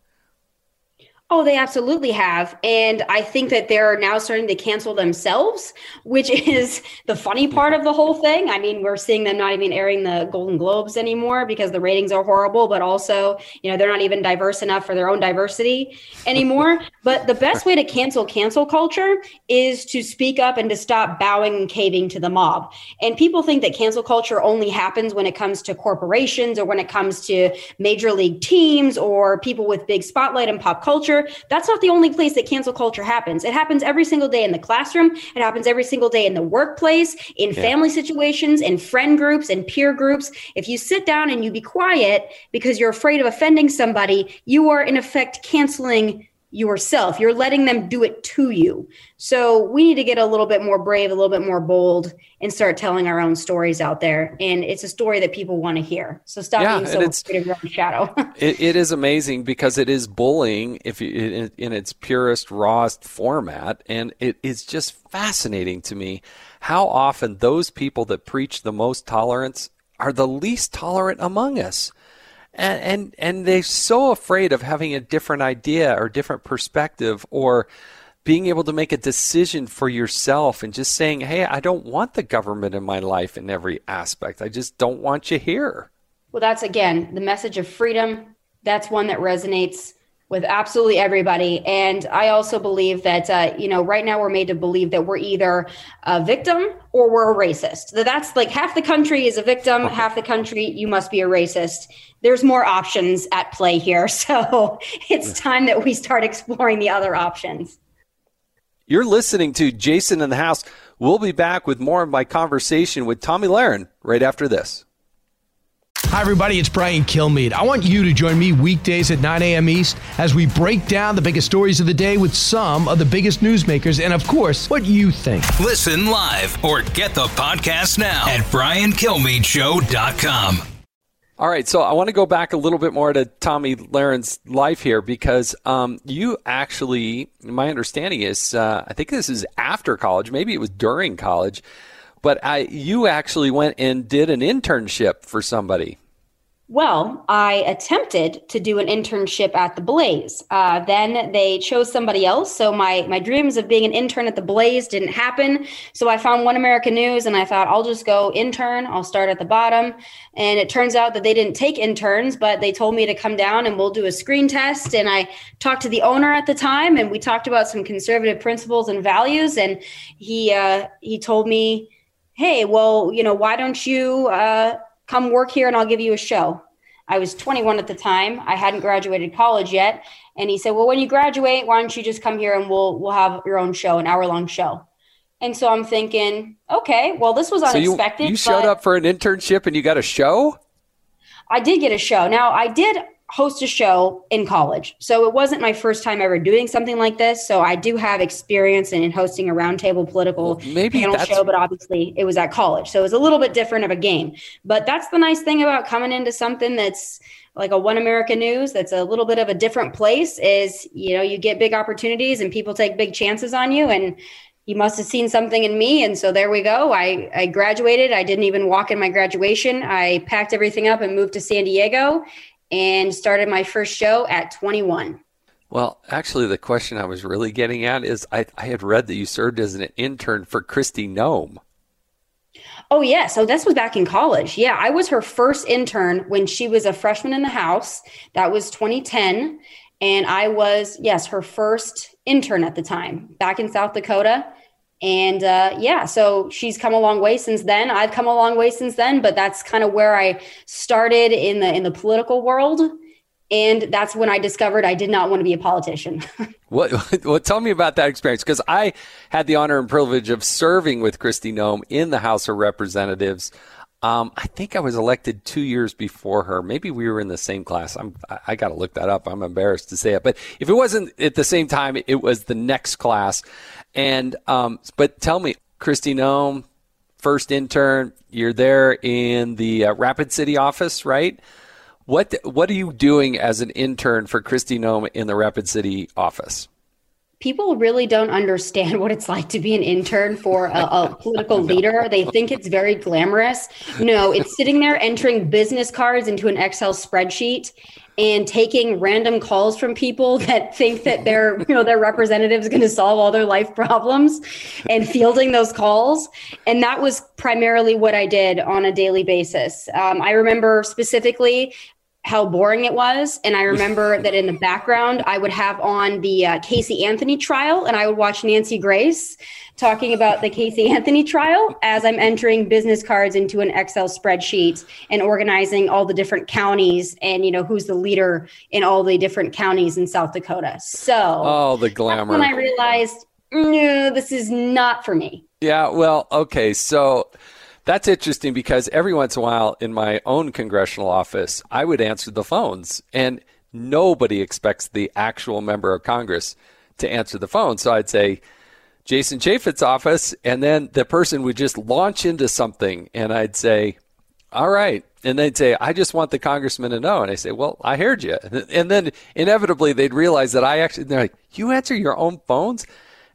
Oh, they absolutely have. And I think that they're now starting to cancel themselves, which is the funny part of the whole thing. I mean, we're seeing them not even airing the Golden Globes anymore because the ratings are horrible, but also, you know, they're not even diverse enough for their own diversity anymore. but the best way to cancel cancel culture is to speak up and to stop bowing and caving to the mob. And people think that cancel culture only happens when it comes to corporations or when it comes to major league teams or people with big spotlight and pop culture culture, that's not the only place that cancel culture happens. It happens every single day in the classroom. It happens every single day in the workplace, in yeah. family situations, in friend groups, and peer groups. If you sit down and you be quiet because you're afraid of offending somebody, you are in effect canceling yourself. You're letting them do it to you. So we need to get a little bit more brave, a little bit more bold, and start telling our own stories out there. And it's a story that people want to hear. So stop yeah, being so afraid of your own shadow. it, it is amazing because it is bullying if you, in, in its purest, rawest format, and it is just fascinating to me how often those people that preach the most tolerance are the least tolerant among us and and and they're so afraid of having a different idea or different perspective or being able to make a decision for yourself and just saying, "Hey, I don't want the government in my life in every aspect. I just don't want you here." Well, that's again the message of freedom. That's one that resonates with absolutely everybody. And I also believe that, uh, you know, right now we're made to believe that we're either a victim or we're a racist. That that's like half the country is a victim, half the country you must be a racist. There's more options at play here. So it's time that we start exploring the other options. You're listening to Jason in the House. We'll be back with more of my conversation with Tomi Lahren right after this. Hi, everybody. It's Brian Kilmeade. I want you to join me weekdays at 9 a.m. East as we break down the biggest stories of the day with some of the biggest newsmakers and, of course, what you think. Listen live or get the podcast now at briankilmeadshow.com. All right, so I want to go back a little bit more to Tomi Lahren's life here because um, you actually, my understanding is, uh, I think this is after college, maybe it was during college, but I, you actually went and did an internship for somebody. Well, I attempted to do an internship at the Blaze. Uh, then they chose somebody else. So my my dreams of being an intern at the Blaze didn't happen. So I found One American News, and I thought I'll just go intern. I'll start at the bottom. And it turns out that they didn't take interns, but they told me to come down and we'll do a screen test. And I talked to the owner at the time, and we talked about some conservative principles and values. And he uh, he told me, "Hey, well, you know, why don't you?" Uh, come work here and I'll give you a show. I was 21 at the time. I hadn't graduated college yet. And he said, Well, when you graduate, why don't you just come here and we'll we'll have your own show, an hour long show. And so I'm thinking, okay, well, this was unexpected. So you, you showed up for an internship and you got a show? I did get a show. Now I did host a show in college. So it wasn't my first time ever doing something like this. So I do have experience in, in hosting a roundtable political well, maybe panel show, but obviously it was at college. So it was a little bit different of a game. But that's the nice thing about coming into something that's like a One America News that's a little bit of a different place is, you know, you get big opportunities and people take big chances on you. And you must have seen something in me. And so there we go. I, I graduated. I didn't even walk in my graduation. I packed everything up and moved to San Diego and started my first show at 21. Well, actually, the question I was really getting at is I, I had read that you served as an intern for Kristi Noem. Oh, yeah. So this was back in college. Yeah. I was her first intern when she was a freshman in the house. That was 2010. And I was, yes, her first intern at the time back in South Dakota. And uh, yeah, so she's come a long way since then. I've come a long way since then, but that's kind of where I started in the in the political world. And that's when I discovered I did not want to be a politician. what, what? Tell me about that experience because I had the honor and privilege of serving with Kristi Noem in the House of Representatives. Um, I think I was elected two years before her. Maybe we were in the same class. I'm, I got to look that up. I'm embarrassed to say it, but if it wasn't at the same time, it was the next class. And um, but tell me, Kristi Noem, first intern, you're there in the uh, Rapid City office, right? What what are you doing as an intern for Kristi Noem in the Rapid City office? People really don't understand what it's like to be an intern for a, a political leader. They think it's very glamorous. No, it's sitting there entering business cards into an Excel spreadsheet and taking random calls from people that think that their you know their representative is going to solve all their life problems and fielding those calls. And that was primarily what i did on a daily basis. Um, i remember specifically how boring it was. And I remember that in the background, I would have on the uh, Casey Anthony trial and I would watch Nancy Grace talking about the Casey Anthony trial as I'm entering business cards into an Excel spreadsheet and organizing all the different counties and, you know, who's the leader in all the different counties in South Dakota. So, oh, the glamour. when I realized, no, this is not for me. Yeah. Well, okay. So, that's interesting because every once in a while in my own congressional office, I would answer the phones and nobody expects the actual member of Congress to answer the phone. So I'd say, Jason Chaffetz's office, and then the person would just launch into something, and I'd say, all right. And they'd say, I just want the congressman to know. And I say, well, I heard you. And then inevitably they'd realize that I actually, they're like, you answer your own phones?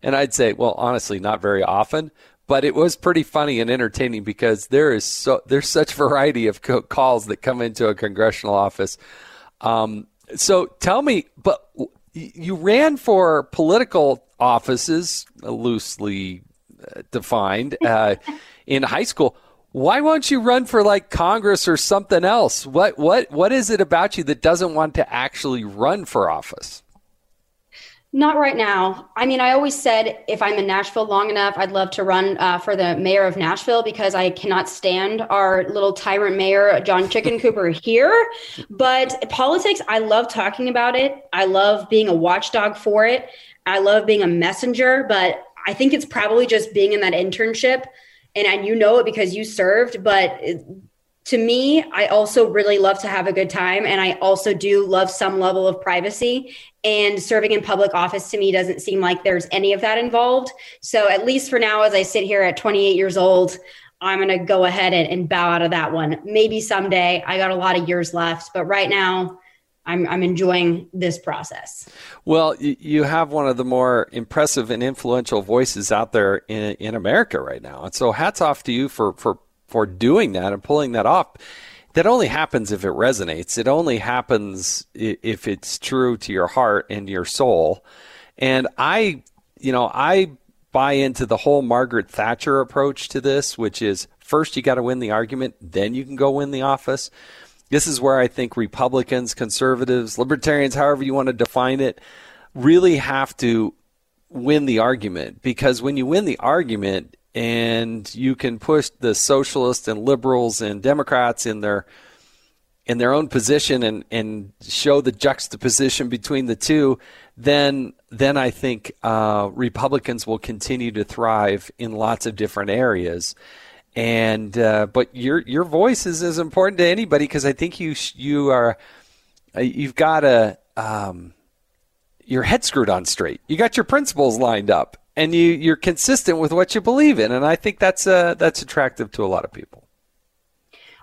And I'd say, well, honestly, not very often but it was pretty funny and entertaining because there is so there's such variety of co- calls that come into a congressional office. Um, so tell me, but you ran for political offices, loosely uh, defined, uh, in high school. Why won't you run for like Congress or something else? What what what is it about you that doesn't want to actually run for office? Not right now. I mean, I always said if I'm in Nashville long enough, I'd love to run uh, for the mayor of Nashville because I cannot stand our little tyrant mayor, John Chicken Cooper, here. But politics, I love talking about it. I love being a watchdog for it. I love being a messenger, but I think it's probably just being in that internship. And, and you know it because you served, but to me, I also really love to have a good time. And I also do love some level of privacy. And serving in public office to me doesn't seem like there's any of that involved. So, at least for now, as I sit here at 28 years old, I'm going to go ahead and, and bow out of that one. Maybe someday. I got a lot of years left. But right now, I'm, I'm enjoying this process. Well, you have one of the more impressive and influential voices out there in, in America right now. And so hats off to you for, for for doing that and pulling that off. That only happens if it resonates. It only happens if it's true to your heart and your soul. And I, you know, I buy into the whole Margaret Thatcher approach to this, which is first you got to win the argument, then you can go win the office. This is where I think Republicans, conservatives, libertarians, however you want to define it, really have to win the argument because when you win the argument, and you can push the socialists and liberals and Democrats in their in their own position and, and show the juxtaposition between the two, then then I think uh, Republicans will continue to thrive in lots of different areas. And uh, but your your voice is as important to anybody because I think you you are uh, you've got a um, your head screwed on straight. You got your principles lined up, and you you're consistent with what you believe in. And I think that's uh, that's attractive to a lot of people.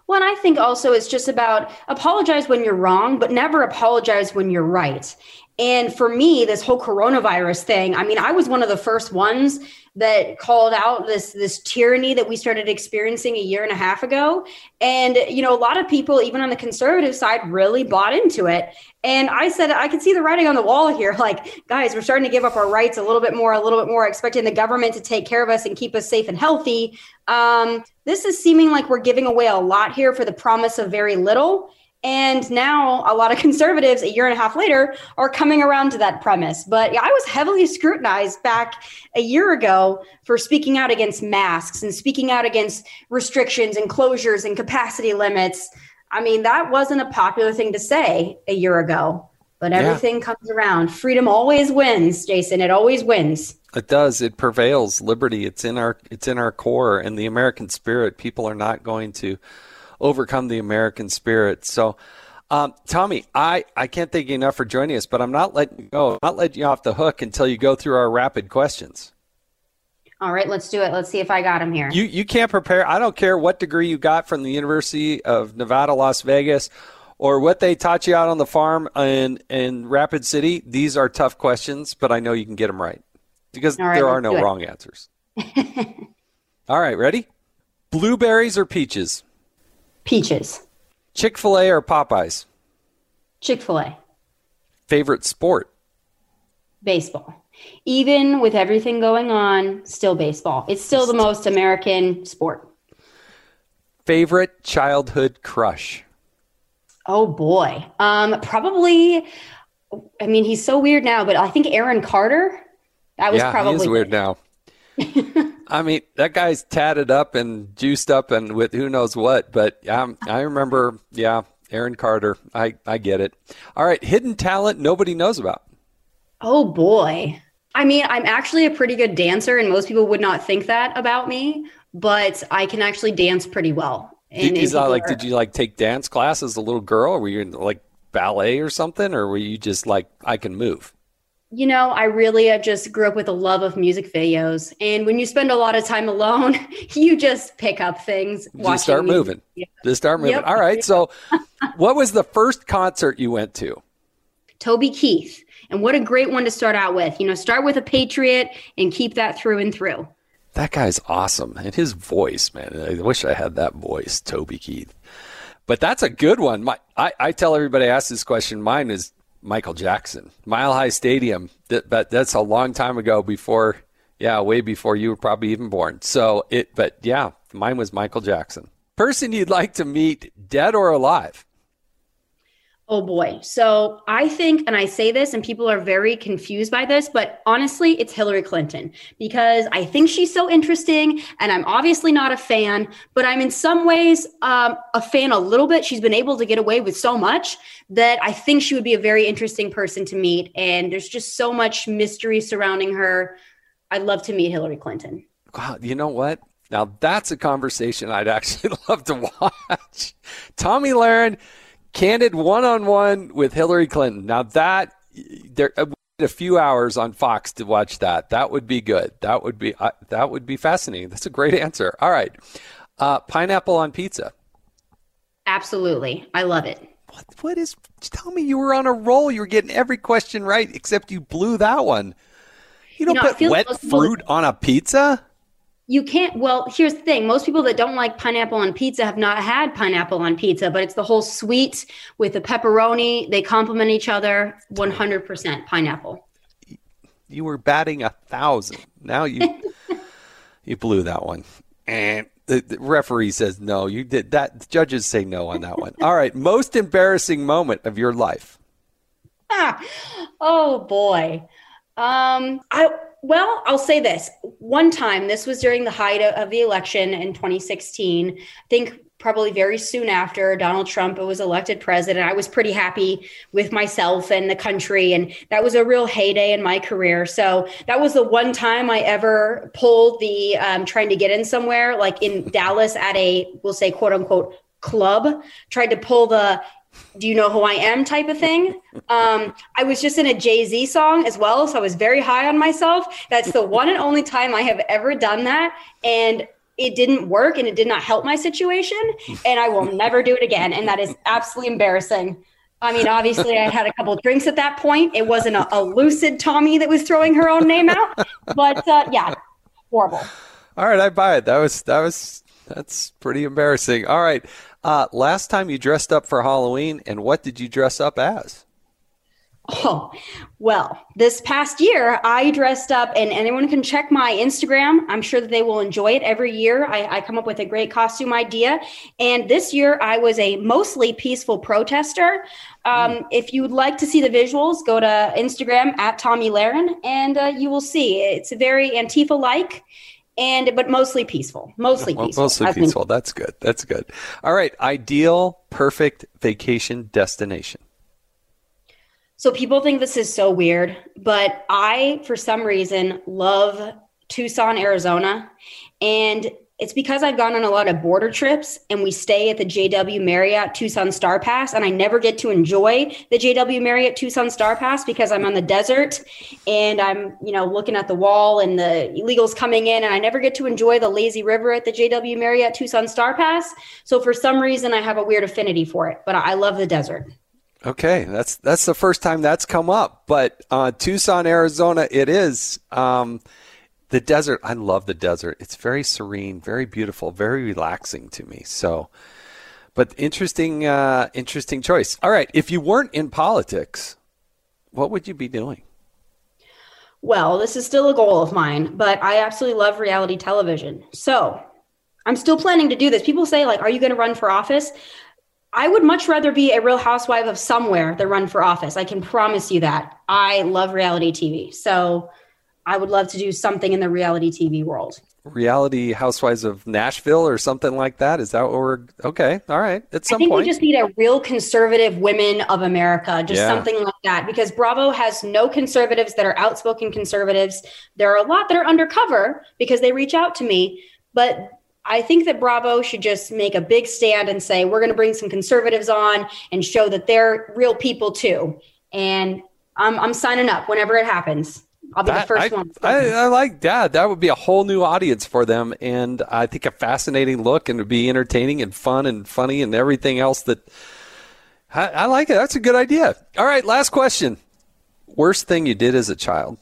Well, I think also it's just about apologize when you're wrong, but never apologize when you're right. And for me, this whole coronavirus thing, I mean, I was one of the first ones that called out this this tyranny that we started experiencing a year and a half ago. And you know, a lot of people, even on the conservative side, really bought into it. And I said, I can see the writing on the wall here. Like, guys, we're starting to give up our rights a little bit more, a little bit more, expecting the government to take care of us and keep us safe and healthy. Um, this is seeming like we're giving away a lot here for the promise of very little. And now a lot of conservatives, a year and a half later, are coming around to that premise. But I was heavily scrutinized back a year ago for speaking out against masks and speaking out against restrictions and closures and capacity limits. I mean, that wasn't a popular thing to say a year ago. But everything yeah. comes around. Freedom always wins, Jason. It always wins. It does. It prevails. Liberty. It's in our. It's in our core, and the American spirit. People are not going to overcome the American spirit. So, um, Tomi, I, I can't thank you enough for joining us, but I'm not letting you go. I'm not letting you off the hook until you go through our rapid questions. All right, let's do it. Let's see if I got them here. You you can't prepare. I don't care what degree you got from the University of Nevada, Las Vegas, or what they taught you out on the farm in in Rapid City. These are tough questions, but I know you can get them right because right, there are no wrong answers. All right, ready? Blueberries or peaches? Peaches. Chick fil A or Popeyes? Chick fil A. Favorite sport? Baseball. Even with everything going on, still baseball. It's still the most American sport. Favorite childhood crush? Oh boy. Um, probably I mean, he's so weird now, but I think Aaron Carter. That was yeah, probably he is weird now. I mean, that guy's tatted up and juiced up and with who knows what. But um, I remember, yeah, Aaron Carter. I, I get it. All right, hidden talent nobody knows about. Oh, boy. I mean, I'm actually a pretty good dancer, and most people would not think that about me, but I can actually dance pretty well. And, Is that like, are... did you like take dance class as a little girl? Or were you in like ballet or something? Or were you just like, I can move? You know, I really uh, just grew up with a love of music videos. And when you spend a lot of time alone, you just pick up things. Just start moving. Yeah. Just start moving. Yep. All right. So, what was the first concert you went to? Toby Keith. And what a great one to start out with. You know, start with a Patriot and keep that through and through. That guy's awesome. And his voice, man. I wish I had that voice, Toby Keith. But that's a good one. My, I, I tell everybody, I ask this question. Mine is Michael Jackson. Mile High Stadium. That, but that's a long time ago before, yeah, way before you were probably even born. So it, but yeah, mine was Michael Jackson. Person you'd like to meet, dead or alive? Oh boy. So I think, and I say this, and people are very confused by this, but honestly, it's Hillary Clinton because I think she's so interesting. And I'm obviously not a fan, but I'm in some ways um, a fan a little bit. She's been able to get away with so much that I think she would be a very interesting person to meet. And there's just so much mystery surrounding her. I'd love to meet Hillary Clinton. Wow. You know what? Now that's a conversation I'd actually love to watch. Tomi Lahren candid one-on-one with Hillary Clinton. Now that there uh, a few hours on Fox to watch that. That would be good. That would be uh, that would be fascinating. That's a great answer. All right, uh, pineapple on pizza. Absolutely, I love it. What what is? Tell me you were on a roll. You were getting every question right except you blew that one. You don't you know, put wet fruit on a pizza you can't well here's the thing. Most people that don't like pineapple on pizza have not had pineapple on pizza but it's the whole sweet with the pepperoni. They complement each other 100% pineapple. You were batting a thousand. Now you you blew that one. And the, the, referee says no. You did that judges say no on that one. All right most embarrassing moment of your life? Ah, oh boy. Um i well, I'll say this. One time, this was during the height of the election in 2016. I think probably very soon after Donald Trump was elected president. I was pretty happy with myself and the country. And that was a real heyday in my career. So that was the one time I ever pulled the um, trying to get in somewhere, like in Dallas at a, we'll say, quote unquote, club, tried to pull the do you know who I am type of thing. Um, I was just in a Jay Z song as well, so I was very high on myself. That's the one and only time I have ever done that, and it didn't work, and it did not help my situation, and I will never do it again. And that is absolutely embarrassing. I mean, obviously, I had a couple drinks at that point. It wasn't a, a lucid Tomi that was throwing her own name out, but uh, yeah, horrible. All right, I buy it. That was that was that's pretty embarrassing. All right. Uh, last time you dressed up for Halloween, and what did you dress up as? Oh, well, this past year I dressed up, and anyone can check my Instagram. I'm sure that they will enjoy it every year. I, I, come up with a great costume idea. And this year I was a mostly peaceful protester. Um, mm. If you would like to see the visuals, go to Instagram at Tomi Lahren, and uh, you will see it's very Antifa like and but mostly peaceful mostly peaceful mostly peaceful. That's good. That's good. All right. Ideal perfect vacation destination. So people think this is so weird but i for some reason love tucson arizona. And it's because I've gone on a lot of border trips and we stay at the JW Marriott Tucson Starr Pass. And I never get to enjoy the JW Marriott Tucson Starr Pass because I'm on the desert and I'm, you know, looking at the wall and the illegals coming in. And I never get to enjoy the lazy river at the JW Marriott Tucson Starr Pass. So for some reason, I have a weird affinity for it, but I love the desert. Okay, that's that's the first time that's come up. But uh, Tucson, Arizona, it is. Um, the desert, I love the desert. It's very serene, very beautiful, very relaxing to me. So, but interesting, uh, interesting choice. All right, if you weren't in politics, what would you be doing? Well, this is still a goal of mine, but I absolutely love reality television. So, I'm still planning to do this. People say, like, are you going to run for office? I would much rather be a real housewife of somewhere than run for office. I can promise you that. I love reality TV. So, I would love to do something in the reality TV world. Reality Housewives of Nashville or something like that. Is that what we're okay? All right. At some I think point, we just need a real conservative women of America, just yeah. something like that. Because Bravo has no conservatives that are outspoken conservatives. There are a lot that are undercover because they reach out to me, but I think that Bravo should just make a big stand and say, we're going to bring some conservatives on and show that they're real people too. And I'm, I'm signing up whenever it happens. I'll be that, the first I, one. I, I, like that. That would be a whole new audience for them, and I think a fascinating look, and it'd be entertaining and fun and funny and everything else that. I, I like it. That's a good idea. All right, last question. Worst thing you did as a child?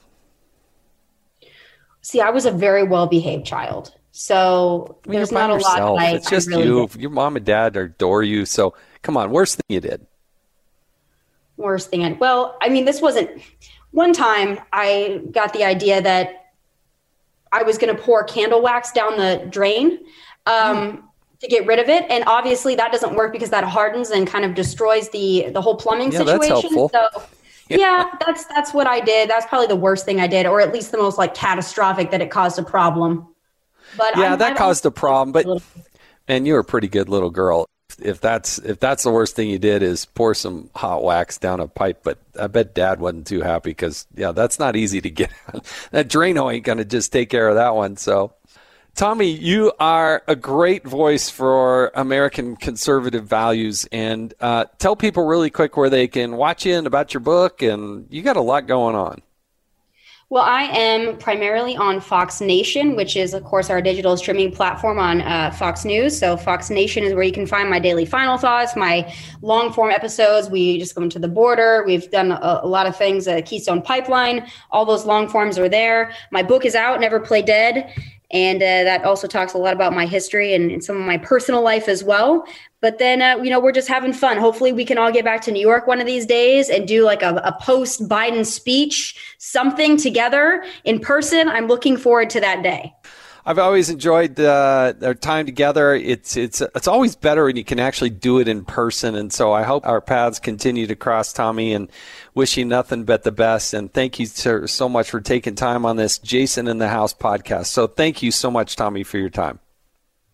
See, I was a very well behaved child. So I mean, there's not a lot. I, it's just really you. Did. Your mom and dad adore you. So come on, worst thing you did. Worst thing. I, well, I mean, this wasn't one time I got the idea that I was going to pour candle wax down the drain um, mm. to get rid of it, and obviously that doesn't work because that hardens and kind of destroys the the whole plumbing yeah, situation. So yeah. yeah, that's that's what I did. That's probably the worst thing I did, or at least the most like catastrophic that it caused a problem. But yeah, I'm, that I'm caused a problem. But and you're a pretty good little girl if that's if that's the worst thing you did is pour some hot wax down a pipe. But I bet Dad wasn't too happy because yeah, that's not easy to get. Out. That Drano ain't gonna just take care of that one. So, Tomi, you are a great voice for American conservative values, and uh, tell people really quick where they can watch you and about your book. And you got a lot going on. Well, I am primarily on Fox Nation, which is, of course, our digital streaming platform on uh, Fox News. So, Fox Nation is where you can find my daily final thoughts, my long form episodes. We just go into the border. We've done a, a lot of things, uh, Keystone Pipeline. All those long forms are there. My book is out, Never Play Dead. And uh, that also talks a lot about my history and, and, some of my personal life as well. But then, uh, you know, we're just having fun. Hopefully, we can all get back to New York one of these days and do like a, a post Biden speech, something together in person. I'm looking forward to that day. I've always enjoyed uh, our time together. It's it's it's always better when you can actually do it in person, and so I hope our paths continue to cross, Tomi. And wish you nothing but the best. And thank you so, so much for taking time on this Jason in the House podcast. So thank you so much, Tomi, for your time.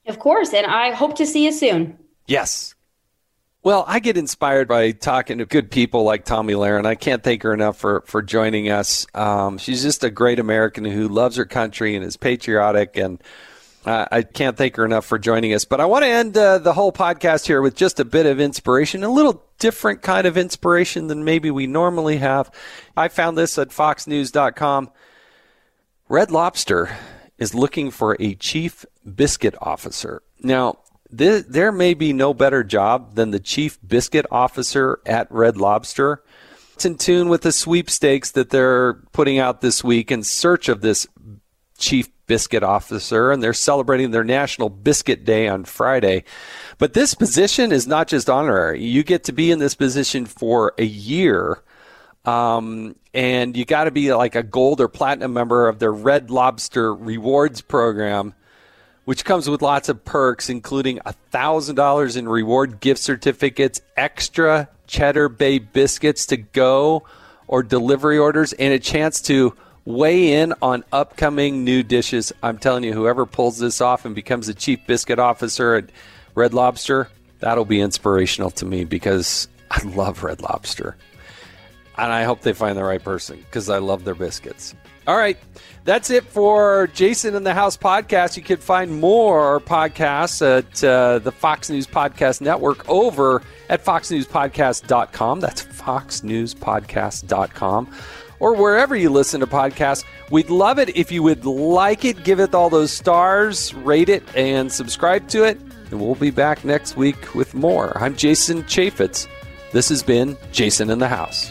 Of course, and I hope to see you soon. Yes. Well, I get inspired by talking to good people like Tomi Lahren. I can't thank her enough for, for joining us. Um, she's just a great American who loves her country and is patriotic. And Uh, I can't thank her enough for joining us. But I want to end uh, the whole podcast here with just a bit of inspiration, a little different kind of inspiration than maybe we normally have. I found this at foxnews.com. Red Lobster is looking for a chief biscuit officer. Now, th- there may be no better job than the chief biscuit officer at Red Lobster. It's in tune with the sweepstakes that they're putting out this week in search of this chief biscuit officer, and they're celebrating their National Biscuit Day on Friday. But this position is not just honorary. You get to be in this position for a year. Um, and you got to be like a gold or platinum member of their Red Lobster Rewards program, which comes with lots of perks, including $1,000 in reward gift certificates, extra Cheddar Bay biscuits to go or delivery orders, and a chance to weigh in on upcoming new dishes. I'm telling you, whoever pulls this off and becomes a chief biscuit officer at Red Lobster, that'll be inspirational to me because I love Red Lobster. And I hope they find the right person because I love their biscuits. All right. That's it for Jason in the House podcast. You can find more podcasts at uh, the Fox News Podcast Network over at foxnewspodcast.com. That's foxnewspodcast.com or wherever you listen to podcasts. We'd love it if you would like it, give it all those stars, rate it, and subscribe to it. And we'll be back next week with more. I'm Jason Chaffetz. This has been Jason in the House.